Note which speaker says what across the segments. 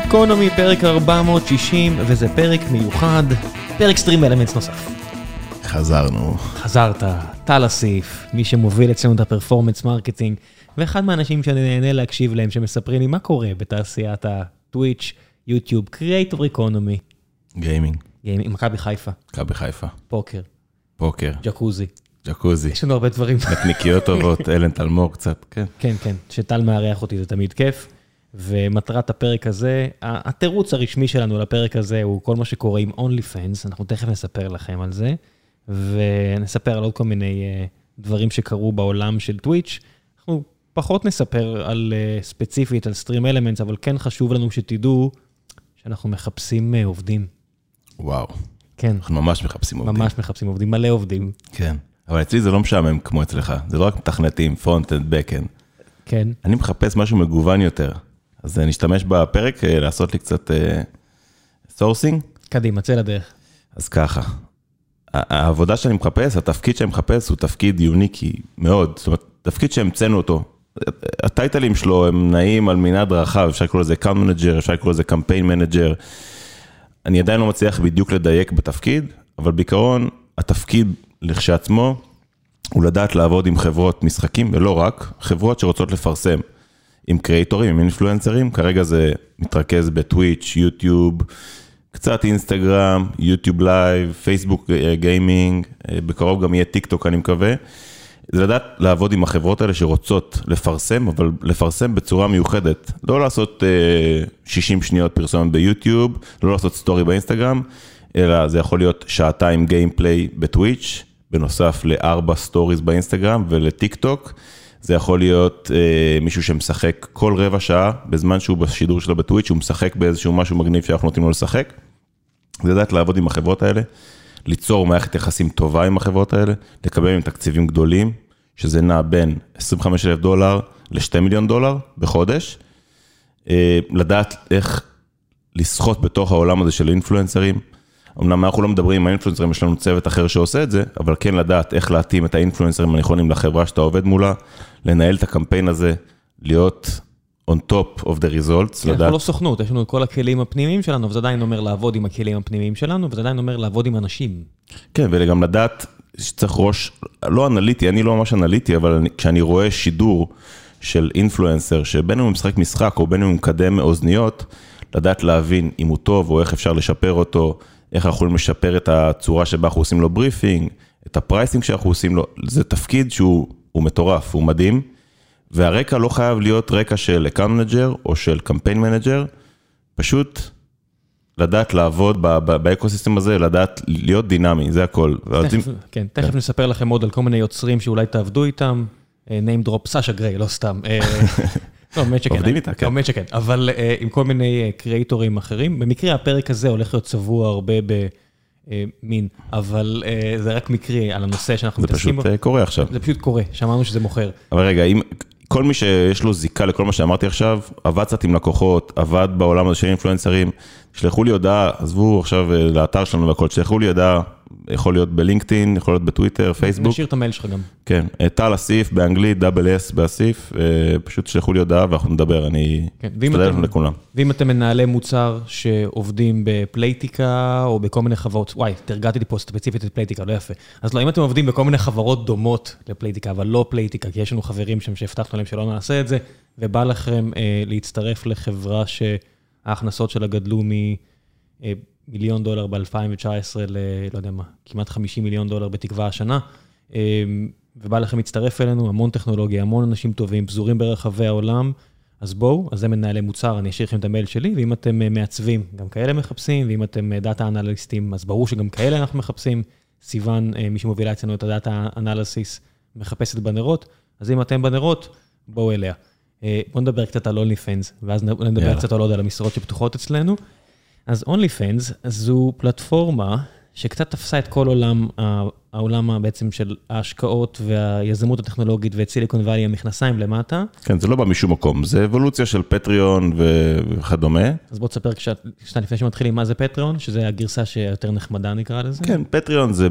Speaker 1: גיקונומי, פרק 460, וזה פרק מיוחד, פרק StreamElements נוסף.
Speaker 2: חזרנו.
Speaker 1: חזרת, טל אסיף, מי שמוביל אצלנו את ה performance marketing, ואחד מהאנשים שאני נהנה להקשיב להם, שמספרים לי מה קורה בתעשיית הטוויץ', יוטיוב, creator economy,
Speaker 2: gaming.
Speaker 1: gaming, מכבי חיפה,
Speaker 2: מכבי חיפה.
Speaker 1: פוקר,
Speaker 2: פוקר.
Speaker 1: ג'קוזי.
Speaker 2: ג'קוזי.
Speaker 1: יש לנו הרבה דברים.
Speaker 2: נקניקיות טובות, אלן תלמור קצת, כן.
Speaker 1: כן, כן, שטל מארח אותי זה תמיד כיף. ומטרת הפרק הזה, התירוץ הרשמי שלנו לפרק הזה הוא כל מה שקורה עם OnlyFans, אנחנו תכף נספר לכם על זה, ונספר על עוד כל מיני אה, דברים שקרו בעולם של טוויץ'. אנחנו פחות נספר על אה, ספציפית על StreamElements, אבל כן חשוב לנו שתדעו שאנחנו מחפשים אה, עובדים.
Speaker 2: וואו.
Speaker 1: כן,
Speaker 2: אנחנו ממש מחפשים עובדים.
Speaker 1: ממש מחפשים עובדים, מלא עובדים.
Speaker 2: כן. אבל אצלי זה לא משעמם כמו אצלך. זה לא רק מתכנתים, front-end, back-end.
Speaker 1: כן,
Speaker 2: אני מחפש משהו מגוון יותר. אז נשתמש בפרק אה, לעשות לי קצת sourcing.
Speaker 1: קדימה, צא לדרך.
Speaker 2: אז ככה, העבודה שאני מחפש, התפקיד שאני מחפש הוא תפקיד יוניקי מאוד, זאת אומרת, תפקיד שהמצאנו אותו. הטייטלים שלו הם נעים על מנעד רחב, אפשר לקרוא לזה account manager, אפשר לקרוא לזה campaign manager. אני עדיין לא מצליח בדיוק לדייק בתפקיד, אבל בעיקרון, התפקיד לכשעצמו, הוא לדעת לעבוד עם חברות משחקים, ולא רק, חברות שרוצות לפרסם. עם קריאטורים, עם אינפלואנסרים, כרגע זה מתרכז בטוויץ', יוטיוב, קצת אינסטגרם, יוטיוב live, פייסבוק אה, גיימינג, אה, בקרוב גם יהיה טיק טוק אני מקווה. זה לדעת לעבוד עם החברות האלה שרוצות לפרסם, אבל לפרסם בצורה מיוחדת. לא לעשות אה, 60 שניות פרסומת ביוטיוב, לא לעשות סטורי באינסטגרם, אלא זה יכול להיות שעתיים gameplay בטוויץ', בנוסף לארבע stories באינסטגרם ולטיק טוק. זה יכול להיות אה, מישהו שמשחק כל רבע שעה, בזמן שהוא בשידור שלו בטוויץ', הוא משחק באיזשהו משהו מגניב שאנחנו נותנים לו לשחק. זה לדעת לעבוד עם החברות האלה, ליצור מערכת יחסים טובה עם החברות האלה, לקבל עם תקציבים גדולים, שזה נע בין 25 אלף דולר ל-2 מיליון דולר בחודש. אה, לדעת איך לסחוט בתוך העולם הזה של אינפלואנסרים. אמנם אנחנו לא מדברים עם האינפלואנסרים, יש לנו צוות אחר שעושה את זה, אבל כן לדעת איך להתאים את האינפלואנסרים הנכונים לחברה שאתה עובד מולה, לנהל את הקמפיין הזה, להיות on top of the results,
Speaker 1: אנחנו
Speaker 2: לדעת,
Speaker 1: לא סוכנות, יש לנו את כל הכלים הפנימיים שלנו, וזה עדיין אומר לעבוד עם הכלים הפנימיים שלנו, וזה עדיין אומר לעבוד עם אנשים.
Speaker 2: כן, וגם לדעת שצריך ראש, לא אנליטי, אני לא ממש אנליטי, אבל אני, כשאני רואה שידור של influencer, שבין אם הוא משחק משחק או בין אם הוא מקדם אוזניות, לדעת להבין אם הוא טוב או איך אפשר לשפר אותו, איך אנחנו יכולים לשפר את הצורה שבה אנחנו עושים לו briefing, את ה pricing שאנחנו עושים לו, זה תפקיד שהוא הוא מטורף, הוא מדהים, והרקע לא חייב להיות רקע של account manager או של campaign manager, פשוט לדעת לעבוד ב ecosystem הזה, לדעת להיות דינמי, זה הכל. ואז אם-
Speaker 1: תכף, כן, תכף נספר לכם עוד על כל מיני יוצרים שאולי תעבדו איתם. אה, name drop, סאשה גריי, לא סתם. לא, באמת שכן.
Speaker 2: עובדים איתה, כן.
Speaker 1: באמת שכן, אבל אה, עם כל מיני אה, קריאייטורים אחרים. במקרה הפרק הזה הולך להיות צבוע הרבה במין, אבל אה, זה רק מקרי על הנושא שאנחנו
Speaker 2: זה
Speaker 1: מתעסקים
Speaker 2: פשוט
Speaker 1: בו.
Speaker 2: אה, קורה עכשיו.
Speaker 1: זה פשוט קורה, שמענו שזה מוכר.
Speaker 2: אבל רגע, אם כל מי שיש לו זיקה לכל מה שאמרתי עכשיו, עבד קצת עם לקוחות, עבד בעולם הזה של אינפלואנסרים, תשלחו לי הודעה, עזבו עכשיו לאתר שלנו והכל, תשלחו לי הודעה, יכול להיות בלינקדאין, יכול להיות בטוויטר, פייסבוק,
Speaker 1: נשאיר את המייל שלך גם.
Speaker 2: כן, אה, טל אסיף באנגלית, double S באסיף, אה, פשוט תשלחו לי הודעה ואנחנו נדבר, אני
Speaker 1: כן,
Speaker 2: אשתדל
Speaker 1: אתם-
Speaker 2: לכולם.
Speaker 1: ואם אתם מנהלי מוצר שעובדים בפלייטיקה או בכל מיני חברות, וואי, טרגטת לי פה ספציפית את פלייטיקה, לא יפה. אז לא, אם אתם עובדים בכל מיני חברות דומות לפלייטיקה, אבל לא פלייטיקה, כי יש לנו חברים שם שהבטחנו להם שלא נעשה את זה, ובא לכם אה, להצטרף לחברה שההכנסות שלה גדלו ממיליון דולר ב-2019 ל... לא יודע מה, כמעט 50 מיליון דולר בתקווה השנה, אה, ובא לכם להצטרף אלינו, המון טכנולוגיה, המון אנשים טובים, פזורים ברחבי העולם. אז בואו, אז זה מנהלי מוצר, אני אשאיר לכם את המייל שלי, ואם אתם אה, מעצבים, גם כאלה מחפשים, ואם אתם דאטה אנליסטים, אז ברור שגם כאלה אנחנו מחפשים. סיוון, אה, מי שמובילה אצלנו את הדאטה אנליסיס, מחפשת בנרות, אז אם אתם בנרות, בואו אליה. אה, בואו נדבר קצת על OnlyFans, ואז נדבר
Speaker 2: יאללה.
Speaker 1: קצת על עוד על המשרות שפתוחות אצלנו. אז OnlyFans זו פלטפורמה שקצת תפסה את כל עולם, העולם בעצם של ההשקעות והיזמות הטכנולוגית ואת סיליקון וואלי המכנסיים למטה.
Speaker 2: כן, זה לא בא משום מקום, זה אבולוציה של פטריון וכדומה.
Speaker 1: אז בוא תספר קצת, קצת לפני שמתחילים מה זה פטריון, שזה הגרסה שיותר נחמדה נקרא לזה.
Speaker 2: כן, פטריון זה,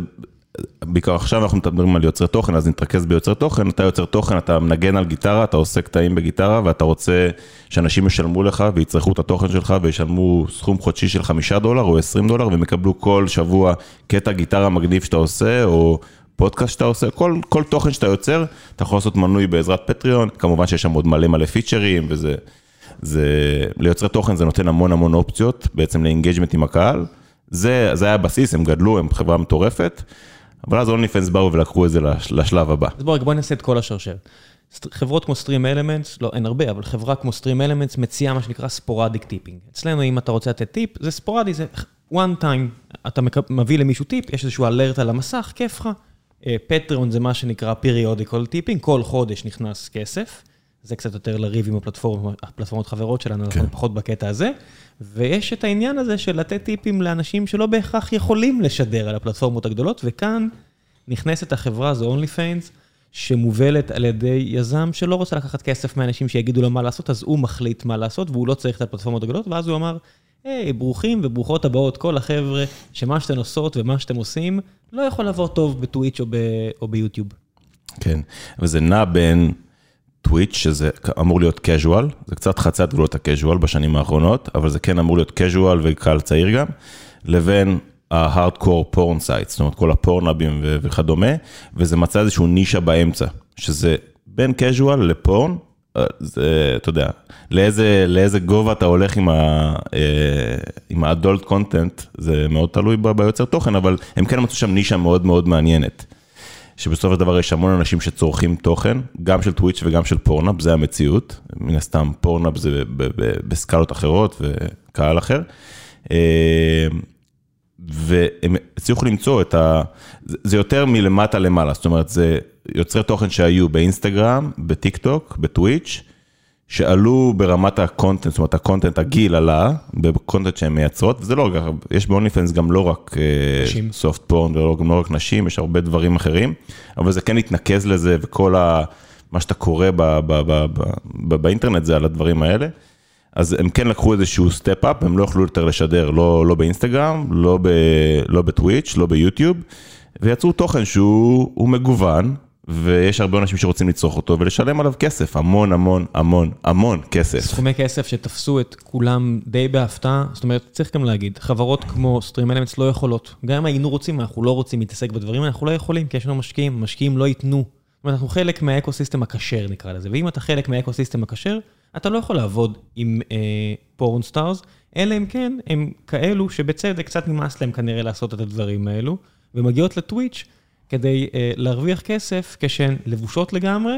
Speaker 2: בעיקר עכשיו אנחנו מדברים על יוצרי תוכן, אז נתרכז ביוצרי תוכן, אתה יוצר תוכן, אתה מנגן על גיטרה, אתה עושה קטעים בגיטרה, ואתה רוצה שאנשים ישלמו לך ויצרכו את התוכן שלך וישלמו סכום חודשי של חמישה דולר או עשרים דולר, והם יקבלו כל שבוע קטע גיטרה מגניב שאתה עושה, או פודקאסט שאתה עושה, כל, כל תוכן שאתה יוצר, אתה יכול לעשות מנוי בעזרת Patreon, כמובן שיש שם עוד מלא מלא פיצ'רים, וזה, זה, ליוצרי תוכן זה נותן המון המון אופציות, בעצם ל engagement עם הקהל. זה, זה היה הבסיס, הם גדלו, הם חברה מטורפת, אבל אז OnlyFans באו ולקחו את זה לשלב הבא.
Speaker 1: אז בואו בוא נעשה את כל השרשר. חברות כמו StreamElements, לא, אין הרבה, אבל חברה כמו StreamElements מציעה מה שנקרא sporadic tipping. אצלנו, אם אתה רוצה לתת טיפ, זה ספורדי, זה one time. אתה מביא למישהו טיפ, יש איזשהו alert על המסך, כיף לך. Patreon זה מה שנקרא periodical tipping, כל חודש נכנס כסף. זה קצת יותר לריב עם הפלטפורמות, הפלטפורמות חברות שלנו, כן. אנחנו פחות בקטע הזה. ויש את העניין הזה של לתת טיפים לאנשים שלא בהכרח יכולים לשדר על הפלטפורמות הגדולות, וכאן נכנסת החברה הזו, OnlyFans, שמובלת על ידי יזם שלא רוצה לקחת כסף מאנשים שיגידו לו מה לעשות, אז הוא מחליט מה לעשות, והוא לא צריך את הפלטפורמות הגדולות, ואז הוא אמר, היי, ברוכים וברוכות הבאות, כל החבר'ה, שמה שאתן עושות ומה שאתם עושים, לא יכול לעבור טוב בטוויץ' או, ב- או ביוטיוב.
Speaker 2: כן, וזה נע בין... טוויץ', שזה אמור להיות casual, זה קצת חצת גבולות ה-casual בשנים האחרונות, אבל זה כן אמור להיות casual וקהל צעיר גם, לבין ה-hardcore porn sites, זאת אומרת כל ה Pornhub ים וכדומה, וזה מצא איזשהו נישה באמצע, שזה בין casual ל porn, אה, זה, אתה יודע, לאיזה, לאיזה גובה אתה הולך עם, ה, אה, עם ה adult content, זה מאוד תלוי ביוצר תוכן, אבל הם כן מצאו שם נישה מאוד מאוד מעניינת. שבסופו של דבר יש המון אנשים שצורכים תוכן, גם של טוויץ' וגם של Pornhub, זה המציאות. מן הסתם Pornhub זה בסקלות אחרות וקהל אחר. אה, והם הצליחו למצוא את ה... זה יותר מלמטה למעלה, זאת אומרת, זה יוצרי תוכן שהיו באינסטגרם, בטיק טוק, בטוויץ', שעלו ברמת ה content, זאת אומרת ה content, הגיל עלה ב content שהן מייצרות, וזה לא רק, יש ב OnlyFans גם לא רק soft porn, וגם לא רק נשים, יש הרבה דברים אחרים, אבל זה כן התנקז לזה, וכל ה, מה שאתה קורא ב, ב, ב, ב, ב, באינטרנט זה על הדברים האלה. אז הם כן לקחו איזשהו step-up, הם לא יכלו יותר לשדר, לא, לא באינסטגרם, לא, ב, לא בטוויץ', לא ביוטיוב, ויצרו תוכן שהוא מגוון, ויש הרבה אנשים שרוצים לצרוך אותו ולשלם עליו כסף, המון המון המון המון כסף.
Speaker 1: סכומי כסף שתפסו את כולם די בהפתעה, זאת אומרת, צריך גם להגיד, חברות כמו StreamElements לא יכולות, גם אם היינו רוצים, אנחנו לא רוצים להתעסק בדברים, אנחנו לא יכולים, כי יש לנו משקיעים, משקיעים לא ייתנו. זאת אומרת, אנחנו חלק מה ecosystem הכשר נקרא לזה, ואם אתה חלק מה ecosystem הכשר, אתה לא יכול לעבוד עם אה, porn stars, אלא אם כן, הם כאלו שבצדק קצת נמאס להם כנראה לעשות את הדברים האלו, ומגיעות לטוויץ' כדי אה, להרוויח כסף כשהן לבושות לגמרי,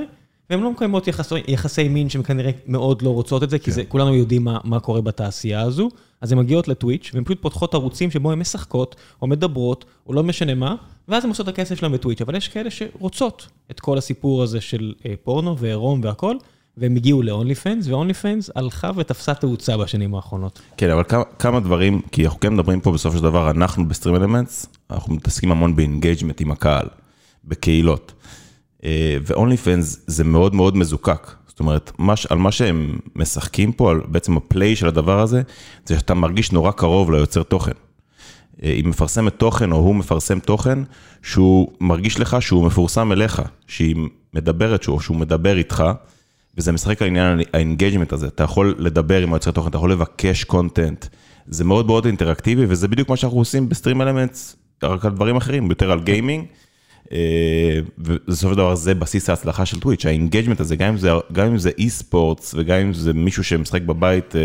Speaker 1: והן לא מקיימות יחסי, יחסי מין שהן כנראה מאוד לא רוצות את זה, כן. כי זה, כולנו יודעים מה, מה קורה בתעשייה הזו, אז הן מגיעות לטוויץ' והן פשוט פותחות ערוצים שבו הן משחקות, או מדברות, או לא משנה מה, ואז הן עושות את הכסף שלהן בטוויץ', אבל יש כאלה שרוצות את כל הסיפור הזה של אה, פורנו ועירום והכל, והם הגיעו ל- OnlyFans, ו- OnlyFans הלכה ותפסה תאוצה בשנים האחרונות.
Speaker 2: כן, אבל כמה, כמה דברים, כי אנחנו כן מדברים פה בסופו של דבר, אנחנו ב StreamElements, אנחנו מתעסקים המון ב engagement עם הקהל, בקהילות. אה, ו- OnlyFans זה מאוד מאוד מזוקק. זאת אומרת, מש, על מה שהם משחקים פה, על בעצם ה play של הדבר הזה, זה שאתה מרגיש נורא קרוב ליוצר תוכן. אה, היא מפרסמת תוכן, או הוא מפרסם תוכן, שהוא מרגיש לך שהוא מפורסם אליך, שהיא מדברת, או שהוא מדבר איתך. וזה משחק על עניין ה engagement הזה, אתה יכול לדבר עם היוצרי תוכן, אתה יכול לבקש content, זה מאוד מאוד אינטראקטיבי, וזה בדיוק מה שאנחנו עושים ב StreamElements, רק על דברים אחרים, יותר על גיימינג, אה, ובסופו של דבר זה בסיס ההצלחה של טוויץ', ה engagement הזה, גם אם זה, e-sports, וגם אם זה מישהו שמשחק בבית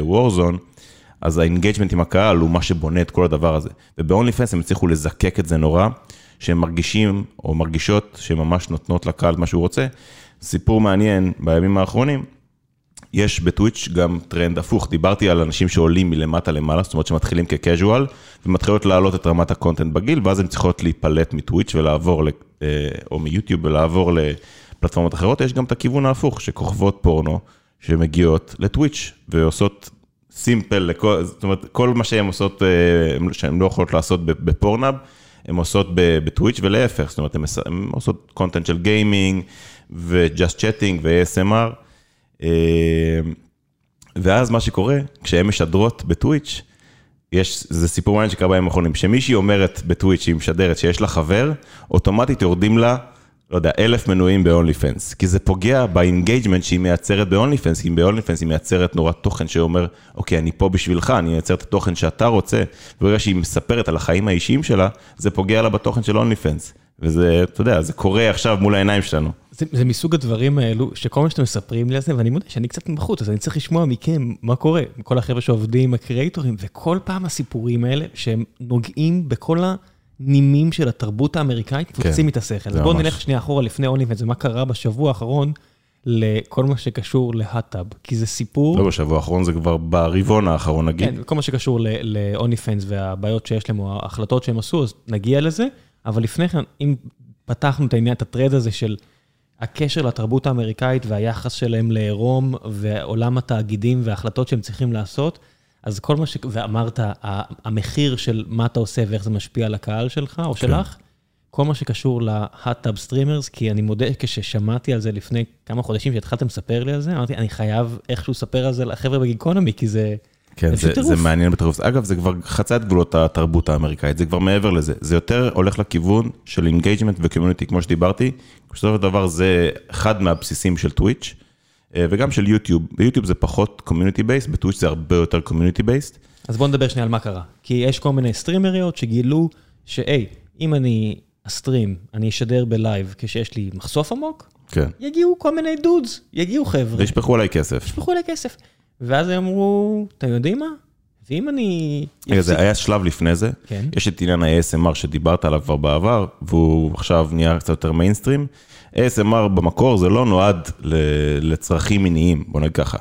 Speaker 2: Warzone, אה, אה, אז ה engagement עם הקהל הוא מה שבונה את כל הדבר הזה. וב OnlyFans הם הצליחו לזקק את זה נורא, שהם מרגישים או מרגישות שהם ממש נותנות לקהל מה שהוא רוצה. סיפור מעניין בימים האחרונים, יש בטוויץ' גם טרנד הפוך, דיברתי על אנשים שעולים מלמטה למעלה, זאת אומרת שמתחילים כ casual, ומתחילות להעלות את רמת ה content בגיל, ואז הן צריכות להיפלט מטוויץ' ולעבור, אה, או מיוטיוב ולעבור לפלטפורמות אחרות, יש גם את הכיוון ההפוך, שכוכבות פורנו שמגיעות לטוויץ' ועושות simple, לכל, זאת אומרת, כל מה שהן עושות, אה, שהן לא יכולות לעשות ב Pornhub, הן עושות בטוויץ' ולהפך, זאת אומרת, הן עושות content של גיימינג, ו-Just Chatting ו-ASMR. אה, ואז מה שקורה, כשהן משדרות בטוויץ', יש, זה סיפור מעניין שקרה בימים האחרונים, שמישהי אומרת בטוויץ' שהיא משדרת שיש לה חבר, אוטומטית יורדים לה, לא יודע, אלף מנויים ב-OnlyFans, כי זה פוגע ב engagement שהיא מייצרת ב-OnlyFans, כי ב-OnlyFans היא מייצרת נורא תוכן שאומר, אוקיי, אני פה בשבילך, אני מייצר את התוכן שאתה רוצה, וברגע שהיא מספרת על החיים האישיים שלה, זה פוגע לה בתוכן של only fans, וזה, אתה יודע, זה קורה עכשיו מול העיניים שלנו.
Speaker 1: זה, זה מסוג הדברים האלו, שכל מה שאתם מספרים לי על זה, ואני מודה שאני קצת בחוץ, אז אני צריך לשמוע מכם מה קורה, כל החבר'ה שעובדים הקריאייטורים, וכל פעם הסיפורים האלה, שהם נוגעים בכל הנימים של התרבות האמריקאית,
Speaker 2: כן,
Speaker 1: פוצצים את השכל. אז בואו
Speaker 2: ממש.
Speaker 1: נלך שנייה אחורה לפני אוניפנס, ומה קרה בשבוע האחרון לכל מה שקשור להאטאב, כי זה סיפור...
Speaker 2: לא בשבוע האחרון, זה כבר ברבעון האחרון נגיד.
Speaker 1: כן, כל מה שקשור ל-OnlyFans והבעיות שיש להם, או ההחלטות שהם עשו, אז נגיע לזה. אבל לפני כן, אם פתחנו את העניין, את הטרד הזה של הקשר לתרבות האמריקאית והיחס שלהם לעירום, ועולם התאגידים וההחלטות שהם צריכים לעשות, אז כל מה ש... ואמרת, המחיר של מה אתה עושה ואיך זה משפיע על הקהל שלך או שלך, כל מה שקשור ל hot tub streamers, כי אני מודה, כששמעתי על זה לפני כמה חודשים, שהתחלתם לספר לי על זה, אמרתי, אני חייב איכשהו לספר על זה לחבר'ה בגיקונומי, כי זה...
Speaker 2: כן,
Speaker 1: זה
Speaker 2: זה. מעניין בטירוף. אגב, זה כבר חצה את גבולות התרבות האמריקאית, זה כבר מעבר לזה. זה יותר הולך לכיוון של engagement ו community, כמו שדיברתי. בסופו של דבר זה אחד מהבסיסים של טוויץ', אה, וגם של יוטיוב. ביוטיוב זה פחות community based, בטוויץ' זה הרבה יותר community based.
Speaker 1: אז בואו נדבר שנייה על מה קרה. כי יש כל מיני סטרימריות שגילו ש hey, אם אני אסטרים, אני אשדר בלייב כשיש לי מחשוף עמוק,
Speaker 2: כן.
Speaker 1: יגיעו כל מיני dudes, יגיעו חבר'ה,
Speaker 2: וישפכו עליי כסף.
Speaker 1: ישפכו עליי כסף. ואז הם אמרו, אתם יודעים מה? ואם אני...
Speaker 2: רגע, זה היה שלב לפני זה.
Speaker 1: כן.
Speaker 2: יש את עניין ה-ASMR שדיברת עליו כבר בעבר, והוא עכשיו נהיה קצת יותר מיינסטרים. ASMR במקור זה לא נועד לצרכים מיניים, בוא נגיד ככה.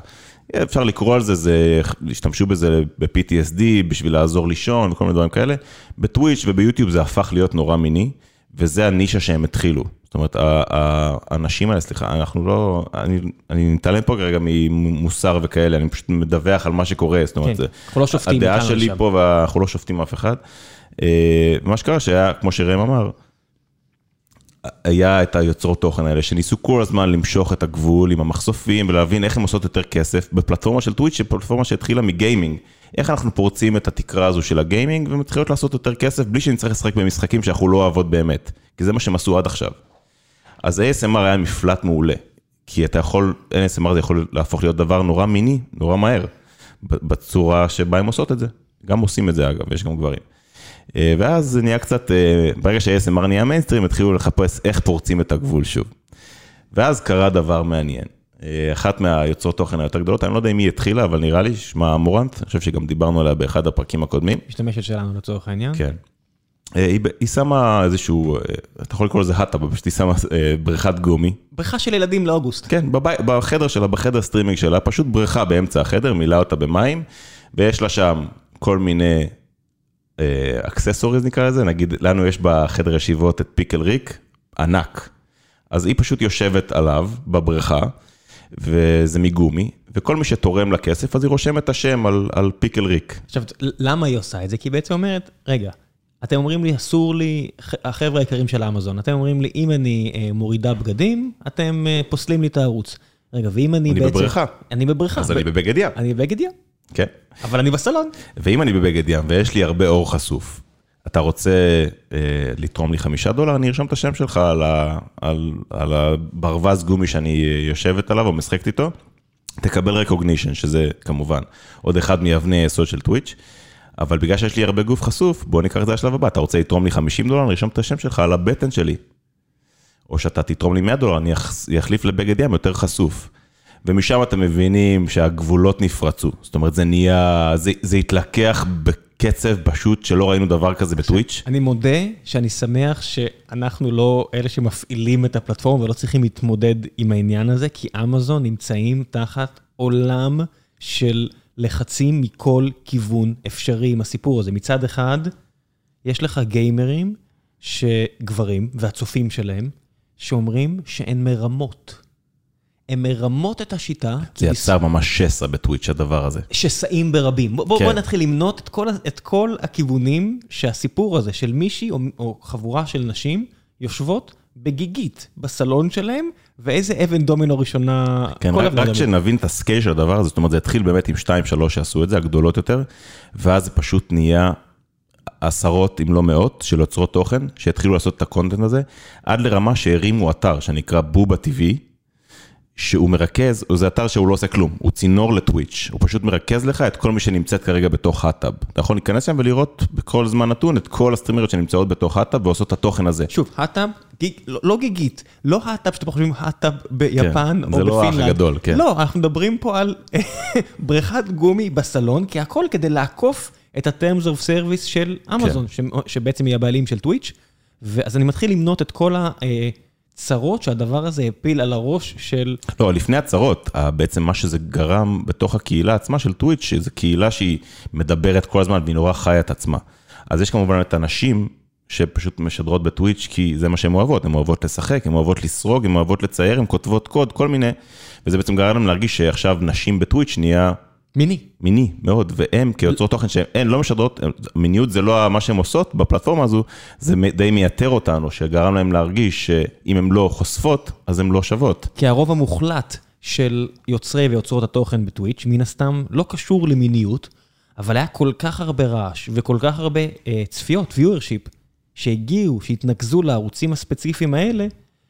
Speaker 2: אפשר לקרוא על זה, זה, השתמשו בזה ב-PTSD בשביל לעזור לישון וכל מיני דברים כאלה. בטוויץ' וביוטיוב זה הפך להיות נורא מיני, וזה הנישה שהם התחילו. זאת אומרת, האנשים האלה, סליחה, אנחנו לא, אני, אני מתעלם פה כרגע ממוסר וכאלה, אני פשוט מדווח על מה שקורה, זאת אומרת,
Speaker 1: כן, אנחנו לא שופטים
Speaker 2: הדעה שלי
Speaker 1: לשם.
Speaker 2: פה, ואנחנו לא שופטים אף אחד. אה, מה שקרה שהיה, כמו שראם אמר, היה את היוצרות תוכן האלה שניסו כל הזמן למשוך את הגבול עם המחשופים ולהבין איך הם עושות יותר כסף בפלטפורמה של טוויץ', שפלטפורמה שהתחילה מגיימינג. איך אנחנו פורצים את התקרה הזו של הגיימינג ומתחילות לעשות יותר כסף בלי שנצטרך לשחק במשחקים שאנחנו לא אוהבות באמת, כי זה מה שהם עשו עד עכשיו. אז ASMR היה מפלט מעולה, כי אתה יכול, ASMR זה יכול להפוך להיות דבר נורא מיני, נורא מהר, בצורה שבה הם עושות את זה. גם עושים את זה אגב, יש גם גברים. אה, ואז זה נהיה קצת, אה, ברגע ש-ASMR נהיה מיינסטרים, התחילו לחפש איך פורצים את הגבול שוב. ואז קרה דבר מעניין. אה, אחת מהיוצרות תוכן היותר גדולות, אני לא יודע אם היא התחילה, אבל נראה לי, שמה Amouranth, אני חושב שגם דיברנו עליה באחד הפרקים הקודמים.
Speaker 1: משתמשת שלנו לצורך העניין.
Speaker 2: כן. אה, היא, היא שמה איזשהו, אה, אתה יכול לקרוא לזה hot tub, פשוט היא שמה אה, בריכת גומי.
Speaker 1: בריכה של ילדים לאוגוסט.
Speaker 2: כן, בבי, בחדר שלה, בחדר סטרימינג שלה, פשוט בריכה באמצע החדר, מילאה אותה במים, ויש לה שם כל מיני accessories נקרא לזה, נגיד, לנו יש בחדר ישיבות את פיקל ריק, ענק. אז היא פשוט יושבת עליו בבריכה, וזה מגומי, וכל מי שתורם לה כסף, אז היא רושמת את השם על, על פיקל ריק.
Speaker 1: עכשיו, למה היא עושה את זה? כי היא בעצם אומרת, רגע, אתם אומרים לי, אסור לי, החבר'ה היקרים של האמזון, אתם אומרים לי, אם אני אה, מורידה בגדים, אתם אה, פוסלים לי את הערוץ. רגע, ואם אני
Speaker 2: אני
Speaker 1: בעצם...
Speaker 2: בבריכה.
Speaker 1: אני בבריכה.
Speaker 2: אז אני בבגד ים.
Speaker 1: אני בבגד ים,
Speaker 2: כן.
Speaker 1: אבל אני בסלון.
Speaker 2: ואם אני בבגד ים ויש לי הרבה אור חשוף, אתה רוצה אה, לתרום לי חמישה דולר, אני ארשום את השם שלך על, ה, על, על הברווז גומי שאני יושבת עליו או משחקת איתו, תקבל recognition, שזה כמובן עוד אחד מאבני היסוד של טוויץ', אבל בגלל שיש לי הרבה גוף חשוף, בוא ניקח את זה לשלב הבא, אתה רוצה לתרום לי 50 דולר, אני ארשום את השם שלך על הבטן שלי. או שאתה תתרום לי 100 דולר, אני אחליף לבגד ים יותר חשוף. ומשם אתם מבינים שהגבולות נפרצו. זאת אומרת, זה נהיה, זה, זה התלקח בקצב פשוט שלא ראינו דבר כזה בטוויץ'.
Speaker 1: אני מודה שאני שמח שאנחנו לא אלה שמפעילים את הפלטפורמה ולא צריכים להתמודד עם העניין הזה, כי אמזון נמצאים תחת עולם של לחצים מכל כיוון אפשרי עם הסיפור הזה. מצד אחד, יש לך גיימרים, שגברים, והצופים שלהם, שאומרים שהן מרמות. הן מרמות את השיטה.
Speaker 2: זה יצר ממש שסע בטוויץ' הדבר הזה.
Speaker 1: שסעים ברבים. בוא, בוא,
Speaker 2: כן.
Speaker 1: בוא נתחיל למנות את כל, את כל הכיוונים שהסיפור הזה של מישהי או, או חבורה של נשים יושבות בגיגית בסלון שלהם ואיזה אבן דומינו ראשונה...
Speaker 2: כן, רק, רק. שנבין את ה scale של הדבר הזה, זאת אומרת, זה התחיל באמת עם 2-3 שעשו את זה, הגדולות יותר, ואז זה פשוט נהיה עשרות, אם לא מאות, של יוצרות תוכן, שהתחילו לעשות את ה content הזה, עד לרמה שהרימו אתר שנקרא Booba TV, שהוא מרכז, זה אתר שהוא לא עושה כלום, הוא צינור לטוויץ', הוא פשוט מרכז לך את כל מי שנמצאת כרגע בתוך ה hot tub. אתה יכול להיכנס שם ולראות בכל זמן נתון את כל הסטרימריות שנמצאות בתוך ה hot tub ועושות את התוכן הזה.
Speaker 1: שוב, hot tub, גיג, לא, לא גיגית, לא ה hot tub שאתם חושבים hot tub ביפן
Speaker 2: כן,
Speaker 1: או
Speaker 2: זה לא האח
Speaker 1: בפינלנד.
Speaker 2: הגדול, כן.
Speaker 1: לא, אנחנו מדברים פה על בריכת גומי בסלון, כי הכל כדי לעקוף את ה-terms of service של אמזון,
Speaker 2: כן.
Speaker 1: ש- שבעצם היא הבעלים של טוויץ'. ואז אני מתחיל למנות את כל הצרות שהדבר הזה הפיל על הראש של...
Speaker 2: לא, לפני הצהרות, ה- בעצם מה שזה גרם בתוך הקהילה עצמה של טוויץ', שזו קהילה שהיא מדברת כל הזמן והיא נורא חיה את עצמה. אז יש כמובן את הנשים שפשוט משדרות בטוויץ', כי זה מה שהן אוהבות, הן אוהבות לשחק, הן אוהבות לסרוג, הן אוהבות לצייר, הן כותבות קוד, כל מיני, וזה בעצם גרם להם להרגיש שעכשיו נשים בטוויץ' נהיה
Speaker 1: מיני.
Speaker 2: מיני מאוד, והן כיוצרות תוכן שהן לא משדרות, מיניות זה לא מה שהן עושות בפלטפורמה הזו, זה די מייתר אותנו, שגרם להם להרגיש שאם הן לא חושפות, אז הן לא שוות.
Speaker 1: כי הרוב המוחלט של יוצרי ויוצרות התוכן בטוויץ', מן הסתם לא קשור למיניות, אבל היה כל כך הרבה רעש וכל כך הרבה אה, צפיות, viewership, שהגיעו, שהתנקזו לערוצים הספציפיים האלה,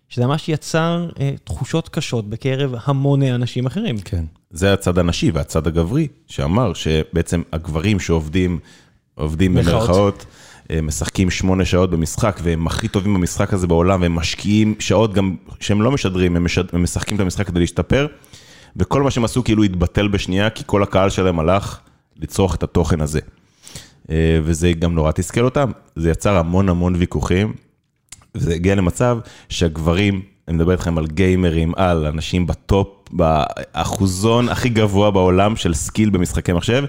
Speaker 1: שזה ממש יצר אה, תחושות קשות בקרב המוני אנשים אחרים.
Speaker 2: כן. זה הצד הנשי והצד הגברי, שאמר שבעצם הגברים שעובדים, עובדים. במרכאות, אה, משחקים שמונה שעות במשחק, והם הכי טובים במשחק הזה בעולם, והם משקיעים שעות גם שהם לא משדרים, הם, משד... הם משחקים את המשחק כדי להשתפר, וכל מה שהם עשו כאילו התבטל בשנייה, כי כל הקהל שלהם הלך לצרוך את התוכן הזה. אה, וזה גם נורא תסכל אותם, זה יצר המון המון ויכוחים, וזה הגיע למצב שהגברים, אני מדבר איתכם על גיימרים, על אנשים ב top, באחוזון הכי גבוה בעולם של skill במשחקי מחשב,